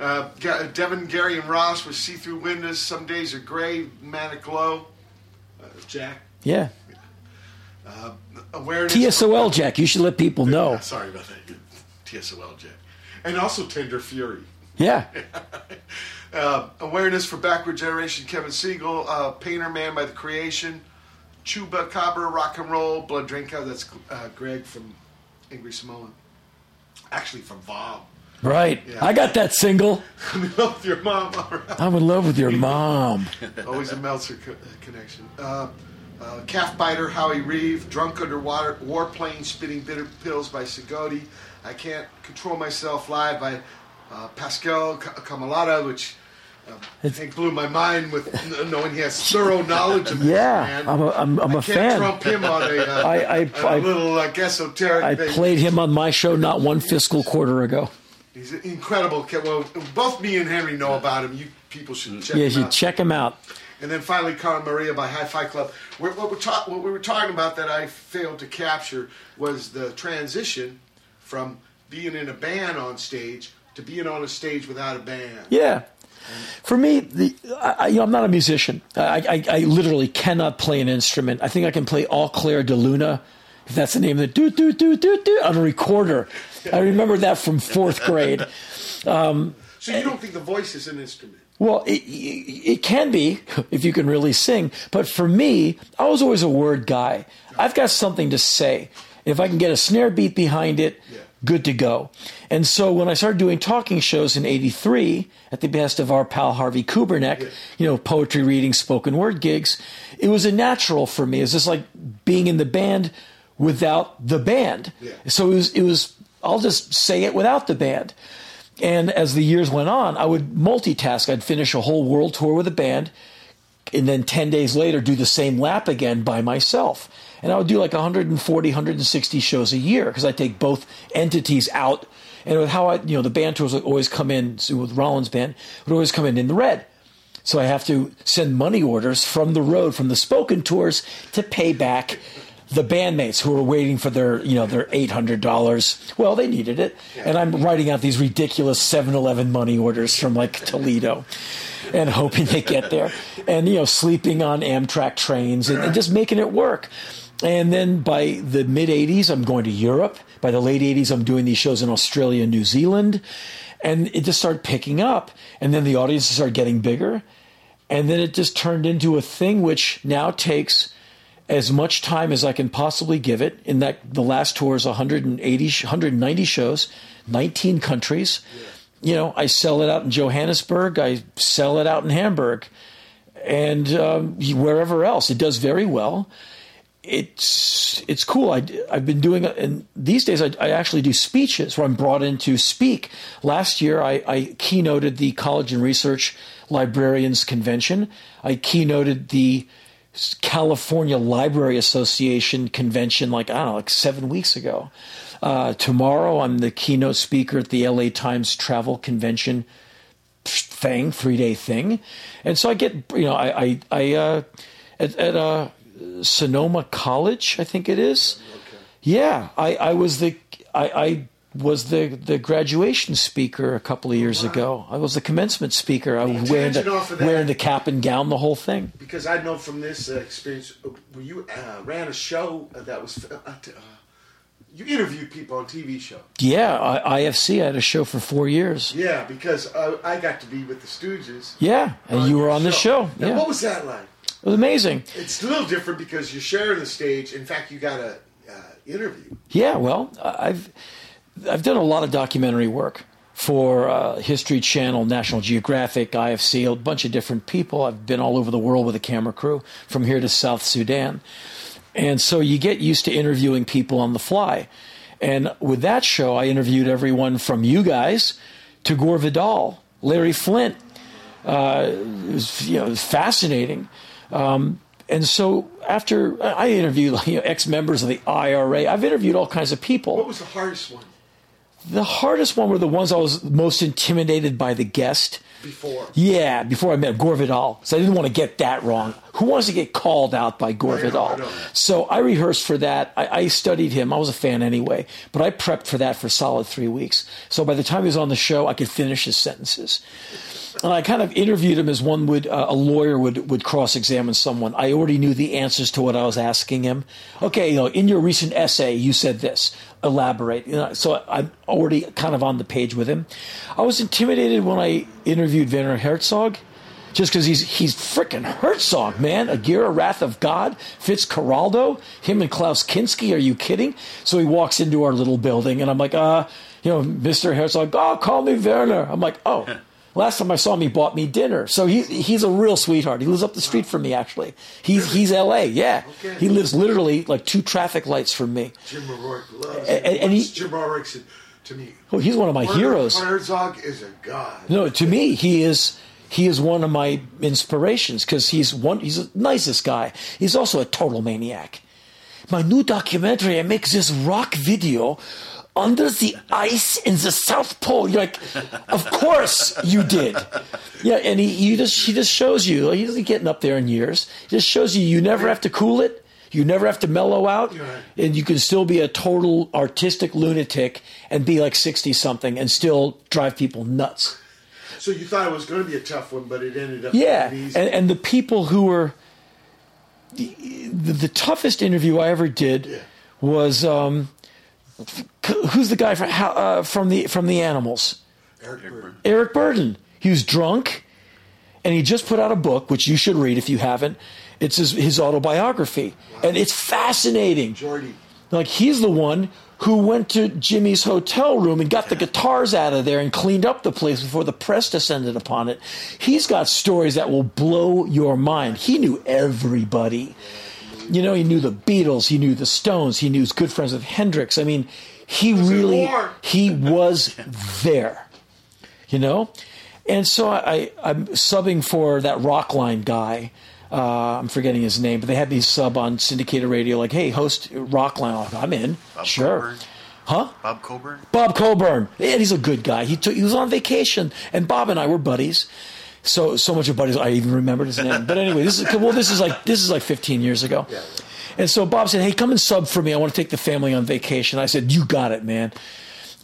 Uh, Devin, Gary, and Ross with See Through Windows. Some days are gray, Manic Low. Uh, Jack. Yeah. Uh, awareness. TSOL, Jack. You should let people know. Sorry about that. TSOL, Jack. And also Tender Fury. Yeah. Uh, awareness for Backward Generation, Kevin Siegel, uh, Painter Man by the Creation, Chupa Cabra, Rock and Roll, Blood Drinker, that's uh, Greg from Angry Samoan. Actually from Bob. Right. Yeah. I got that single. I'm in love with your mom. Right. I'm in love with your mom. Always a Meltzer co- uh, connection. Uh, uh, Calf Biter, Howie Reeve, Drunk Underwater, Warplane, Spitting Bitter Pills by Tsigoti, I Can't Control Myself Live by uh, Pascal Ka- which uh, I think blew my mind with knowing he has thorough knowledge of this Yeah, man. I'm a, I'm, I'm a I can't fan. trump him on a, uh, I, I, a I, little like esoteric I thing. played him on my show not one fiscal quarter ago. He's an incredible. kid. Well, both me and Henry know about him. You people should check him out. yeah, him you out. check him out. And then finally, Cara Maria by Hifiklub. We're, what, we're ta- what we were talking about that I failed to capture was the transition from being in a band on stage to being on a stage without a band. Yeah. For me, the, I, you know, I'm not a musician. I, I, I literally cannot play an instrument. I think I can play All Claire de Luna, if that's the name of the do, do, do, do, do, on a recorder. I remember that from fourth grade. Um, So you don't think the voice is an instrument? Well, it, it, it can be if you can really sing. But for me, I was always a word guy. I've got something to say. If I can get a snare beat behind it, good to go. And so when I started doing talking shows in 83 at the behest of our pal Harvey Kubernik, you know, poetry reading, spoken word gigs, it was a natural for me. It's just like being in the band without the band. So it was, it was, I'll just say it without the band. And as the years went on, I would multitask. I'd finish a whole world tour with a band, and then 10 days later, do the same lap again by myself. And I would do like 140, 160 shows a year because I take both entities out. And with how I, you know, the band tours would always come in, so with Rollins' band, would always come in in the red. So I have to send money orders from the road, from the spoken tours, to pay back the bandmates who were waiting for their, you know, their eight hundred dollars. Well, they needed it, and I'm writing out these ridiculous 7-Eleven money orders from like Toledo, and hoping they get there, and you know, sleeping on Amtrak trains and, and just making it work. And then by the mid '80s, I'm going to Europe. By the late '80s, I'm doing these shows in Australia and New Zealand, and it just started picking up. And then the audiences started getting bigger, and then it just turned into a thing which now takes as much time as I can possibly give it. In that the last tour is 180, 190 shows, 19 countries. You know, I sell it out in Johannesburg. I sell it out in Hamburg, and um, wherever else. It does very well. It's it's cool. I, I've been doing and these days I, I actually do speeches where I'm brought in to speak. Last year I, I keynoted the College and Research Librarians Convention. I keynoted the California Library Association convention, like I don't know, like seven weeks ago. Uh, tomorrow, I'm the keynote speaker at the LA Times Travel Convention thing, three day thing, and so I get you know I I, I uh, at, at uh, Sonoma College, I think it is. Yeah, I, I was the I, I was the the graduation speaker a couple of years ago. I was the commencement speaker. I was wearing the, of wearing the cap and gown, the whole thing. Because I know from this uh, experience, uh, where you uh, ran a show that was, uh, you interviewed people on TV show. Yeah, I, IFC. I had a show for four years. Yeah, because uh, I got to be with the Stooges. Yeah, and you were on the show. Now, Yeah, what was that like? It was amazing. It's a little different because you're sharing the stage. In fact, you got a uh, interview. Yeah, well, I've I've done a lot of documentary work for uh, History Channel, National Geographic, IFC, a bunch of different people. I've been all over the world with a camera crew, from here to South Sudan, and so you get used to interviewing people on the fly. And with that show, I interviewed everyone from you guys to Gore Vidal, Larry Flynt. Uh, it was you know it was fascinating. Um, and so after I interviewed you know, ex members of the IRA, I've interviewed all kinds of people. What was the hardest one The hardest one were the ones I was most intimidated by the guest. before? Yeah, before I met Gore Vidal. So I didn't want to get that wrong. Who wants to get called out by Gore Vidal? So I rehearsed for that. I, I studied him. I was a fan anyway, but I prepped for that for a solid three weeks. So by the time he was on the show, I could finish his sentences. And I kind of interviewed him as one would uh, a lawyer would would cross examine someone. I already knew the answers to what I was asking him. Okay, you know, in your recent essay, you said this. Elaborate. You know, so I'm already kind of on the page with him. I was intimidated when I interviewed Werner Herzog. Just because he's he's freaking Herzog, man. Aguirre, Wrath of God, Fitzcarraldo, him and Klaus Kinski. Are you kidding? So he walks into our little building, and I'm like, uh, you know, Mr. Herzog, oh, call me Werner. I'm like, oh. Last time I saw him, he bought me dinner. So he, he's a real sweetheart. He lives up the street from me, actually. He's, he's L.A., yeah. He lives literally like two traffic lights from me. Jim O'Rourke loves And- him. and he- Jim O'Rourke said to me, Oh, he's one of my heroes. Herzog is a god. No, to me, he is he is one of my inspirations because he's one he's the nicest guy. He's also a total maniac. My new documentary, I make this rock video under the ice in the South Pole. You're like, of course you did. Yeah, and he, he just he just shows you like, he's getting up there in years. He just shows you you never have to cool it. You never have to mellow out, and you can still be a total artistic lunatic and be like sixty something and still drive people nuts. So you thought it was going to be a tough one, but it ended up Yeah, easy. and, and the people who were the, the, the toughest interview I ever did was um, who's the guy from how, uh, from the from the Animals? Eric Burdon. Eric Burdon. He was drunk, and he just put out a book which you should read if you haven't. It's his, his autobiography, and it's fascinating. Geordie. Like he's the one who went to Jimi's hotel room and got the guitars out of there and cleaned up the place before the press descended upon it. He's got stories that will blow your mind. He knew everybody. You know, he knew the Beatles, he knew the Stones, he knew his good friends with Hendrix. I mean, he really he was there. You know? And so I, I'm subbing for that Rockline guy. Uh, I'm forgetting his name, but they had me sub on syndicated radio, like, "Hey, host Rockline." I'm in, Bob sure. Coburn. Huh? Bob Coburn. Bob Coburn. Yeah, he's a good guy. He took, he was on vacation, and Bob and I were buddies. So so much of buddies, I even remembered his name. But anyway, this is well, this is like this is like 15 years ago. And so Bob said, "Hey, come and sub for me. I want to take the family on vacation." I said, "You got it, man."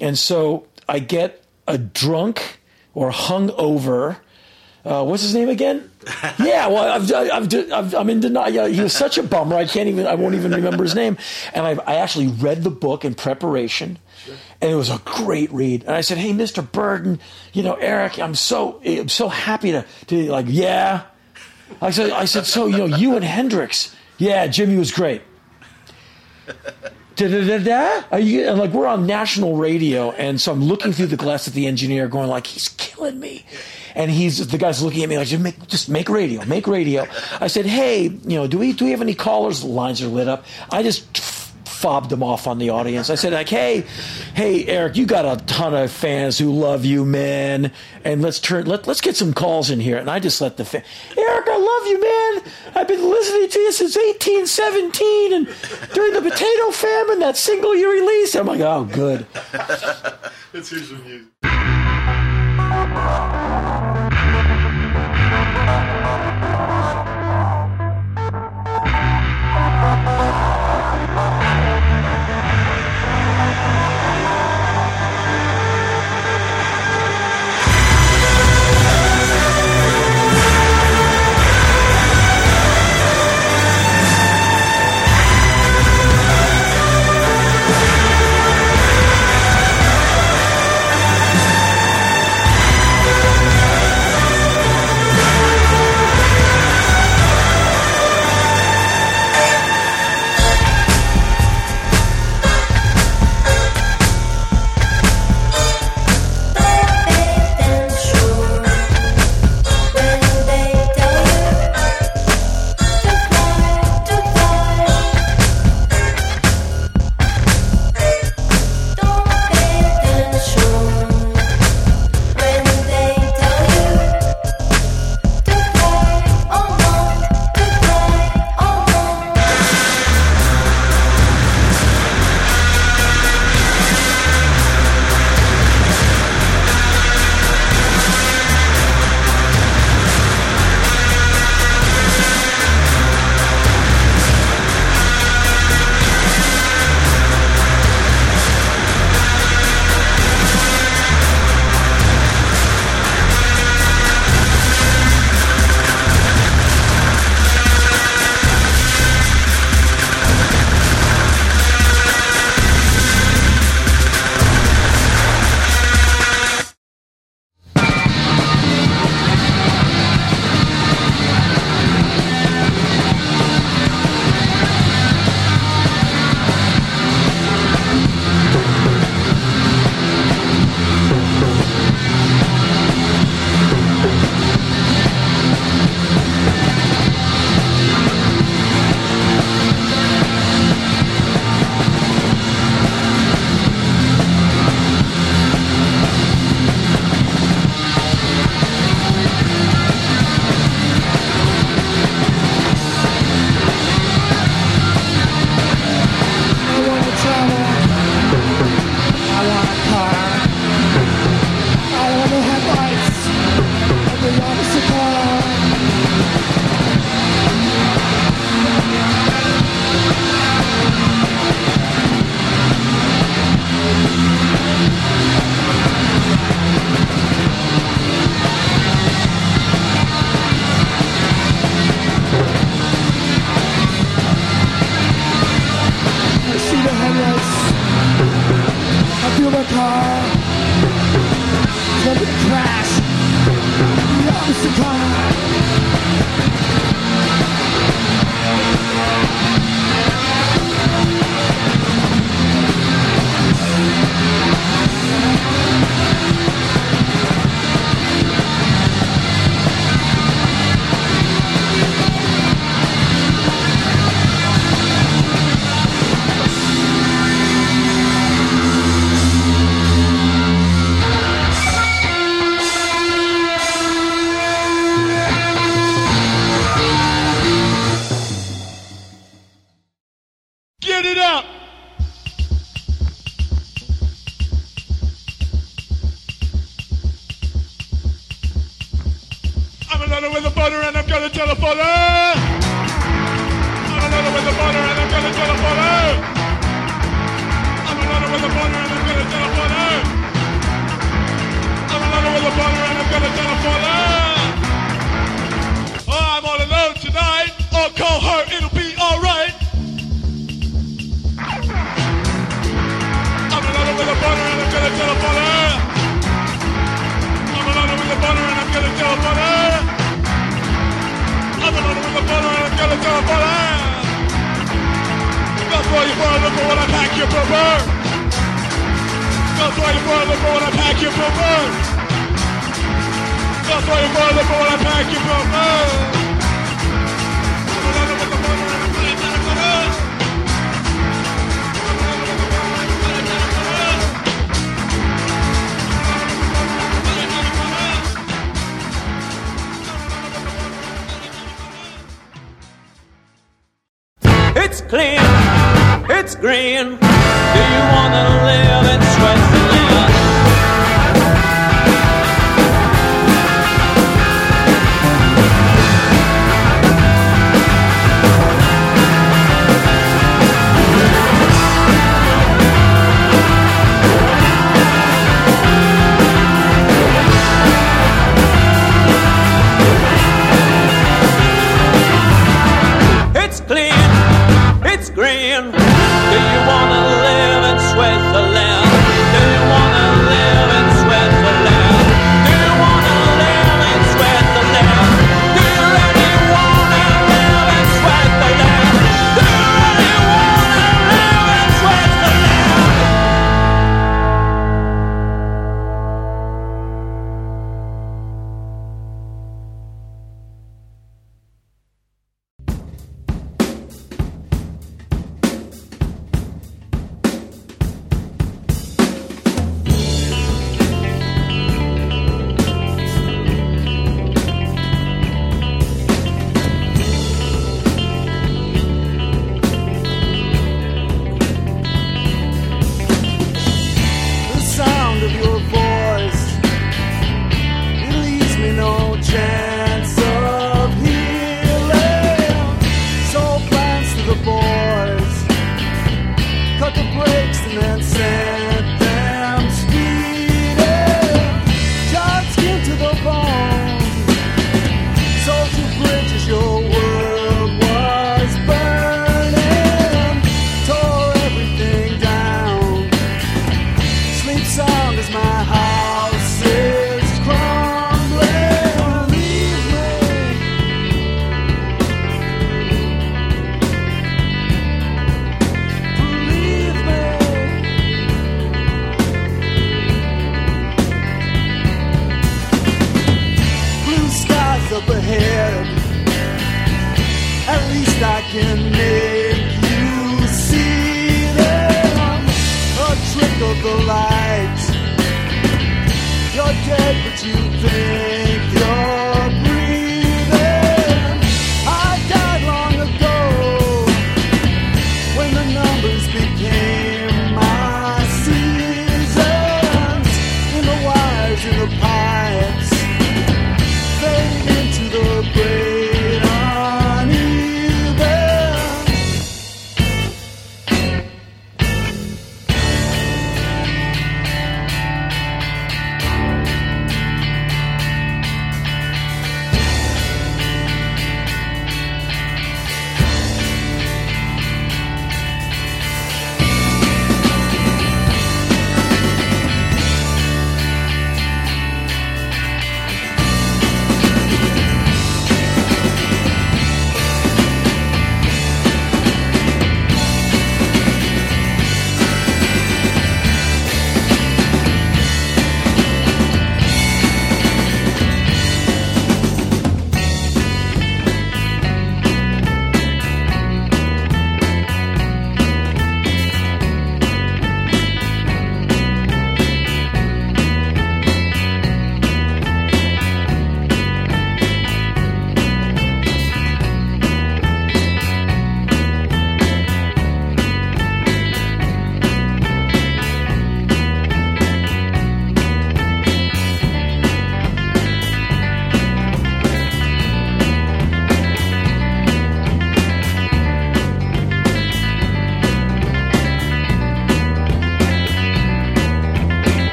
And so I get a drunk or hungover. Uh, what's his name again? yeah, well, I've, I've, I've, I'm in denial. He was such a bummer. I can't even. I won't even remember his name. And I, I actually read the book in preparation, and it was a great read. And I said, "Hey, Mr. Burdon, you know, Eric, I'm so I'm so happy to to like, yeah." I said, I said, so you know, you and Hendrix, yeah, Jimi was great. Da, da, da, da. You, like we're on national radio, and so I'm looking through the glass at the engineer, going like, "He's killing me," and he's the guy's looking at me like, "Just make, just make radio, make radio." I said, "Hey, you know, do we do we have any callers?" The lines are lit up. I just fobbed them off on the audience. I said, like, "Hey, hey, Eric, you got a ton of fans who love you, man, and let's turn let let's get some calls in here." And I just let the fan, Eric, I love you, man. I've been listening to you since 1817, and during the potato famine, that single you released. I'm like, oh, good. Hear some music.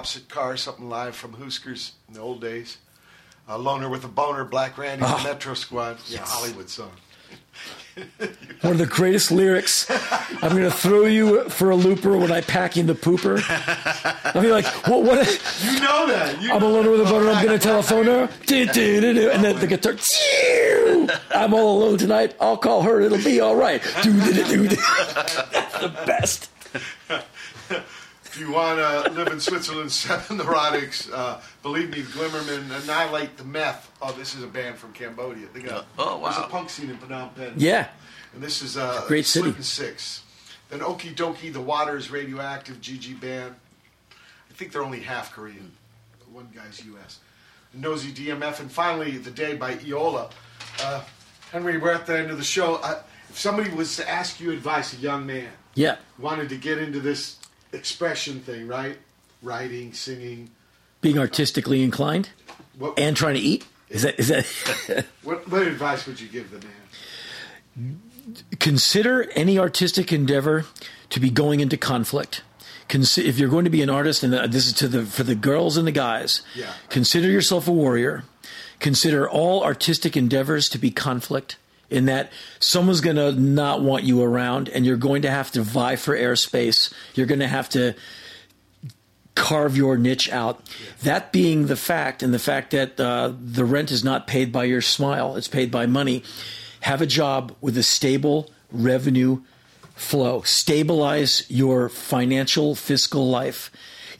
Opposite Car, something live from Husker's in the old days. A Loner with a Boner, Black Randy, the ah. Metrosquad. Yeah, Hollywood song. One of the greatest lyrics. I'm going to throw you for a looper when I pack in the pooper. I'll be like, what? what You know that. You I'm a loner with a boner. I'm going to telephone her. Do, do, do, do. And then the guitar. I'm all alone tonight. I'll call her. It'll be all right. Do, do, do, do, do. That's the best. You want to live in Switzerland, Seven Neurotics, uh, believe me, Glimmerman, Annihilate the Meth. Oh, this is a band from Cambodia. They got, Oh, There's a punk scene in Phnom Penh. Yeah. And this is uh, Great city. Slip and Six. Then Okie Dokie, The Water is Radioactive, GG Band. I think they're only half Korean. One guy's U.S. Nosy DMF. And finally, The Day by Eola. Uh, Henry, we're at the end of the show. Uh, if somebody was to ask you advice, a young man, Yeah. wanted to get into this expression thing, right? Writing, singing. Being artistically inclined What, and trying to eat. Is that is that? what, what advice would you give the man? consider any artistic endeavor to be going into conflict. Consi- if you're going to be an artist, and uh, this is to the for the girls and the guys, Yeah. consider yourself a warrior. Consider all artistic endeavors to be conflict. In that someone's going to not want you around, and you're going to have to vie for airspace. You're going to have to carve your niche out. That being the fact, and the fact that uh, the rent is not paid by your smile, it's paid by money. Have a job with a stable revenue flow. Stabilize your financial fiscal life.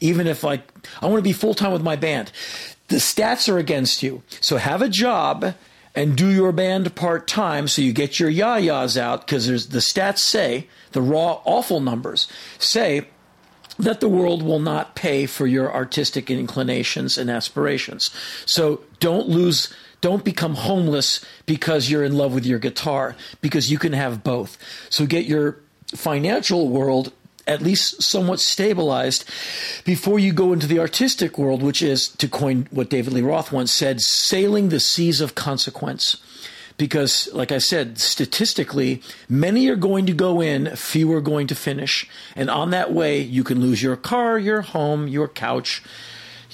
Even if I, I want to be full time with my band. The stats are against you. So have a job and do your band part time so you get your yah-yahs out because there's the stats say the raw awful numbers say that the world will not pay for your artistic inclinations and aspirations. So don't lose, don't become homeless because you're in love with your guitar, because you can have both. So get your financial world at least somewhat stabilized before you go into the artistic world, which is, to coin what David Lee Roth once said, sailing the seas of consequence. Because like i said statistically many are going to go in few are going to finish. And on that way you can lose your car your home your couch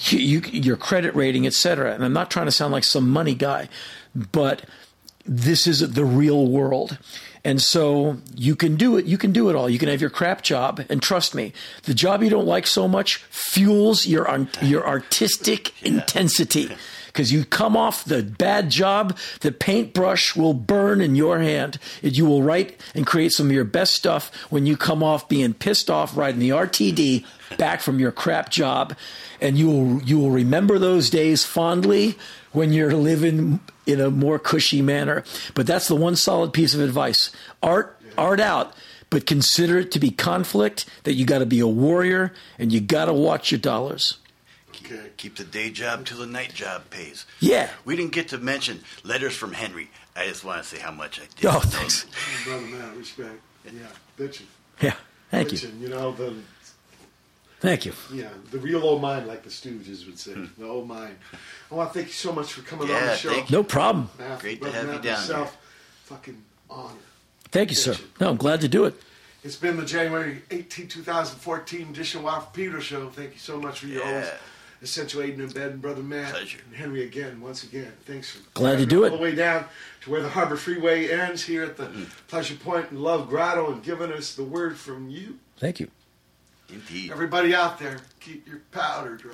you, you, your credit rating etc and i'm not trying to sound like some money guy but this is the real world and so you can do it you can do it all. You can have your crap job and trust me the job you don't like so much fuels your your artistic intensity. Because you come off the bad job, the paintbrush will burn in your hand. And you will write and create some of your best stuff when you come off being pissed off riding the RTD back from your crap job, and you will you will remember those days fondly when you're living in a more cushy manner. But that's the one solid piece of advice: art, art out. But consider it to be conflict. That you got to be a warrior, and you got to watch your dollars. Uh, keep the day job till the night job pays. Yeah. We didn't get to mention letters from Henry. I just want to say how much I did. Oh, thanks. Brother man, respect. Yeah, bitching. Yeah, thank you. You know, the Thank you. Yeah, the real old mind, like the Stooges would say. The old mind. I want to thank you so much for coming on the show. thank No problem. Matt, Great to brother have you down myself, Fucking honor. Thank you, sir. No, I'm glad to do it. It's been the January 18, 2014 edition of Wild Peter Show. Thank you so much for your Yeah. always accentuating in bed, and brother Matt Pleasure. and Henry again. Once again, thanks for Glad to driving do all it. the way down to where the Harbor Freeway ends here at the Mm-hmm. Pleasure Point and Love Grotto, and giving us the word from you. Thank you. Indeed. Everybody out there, keep your powder dry.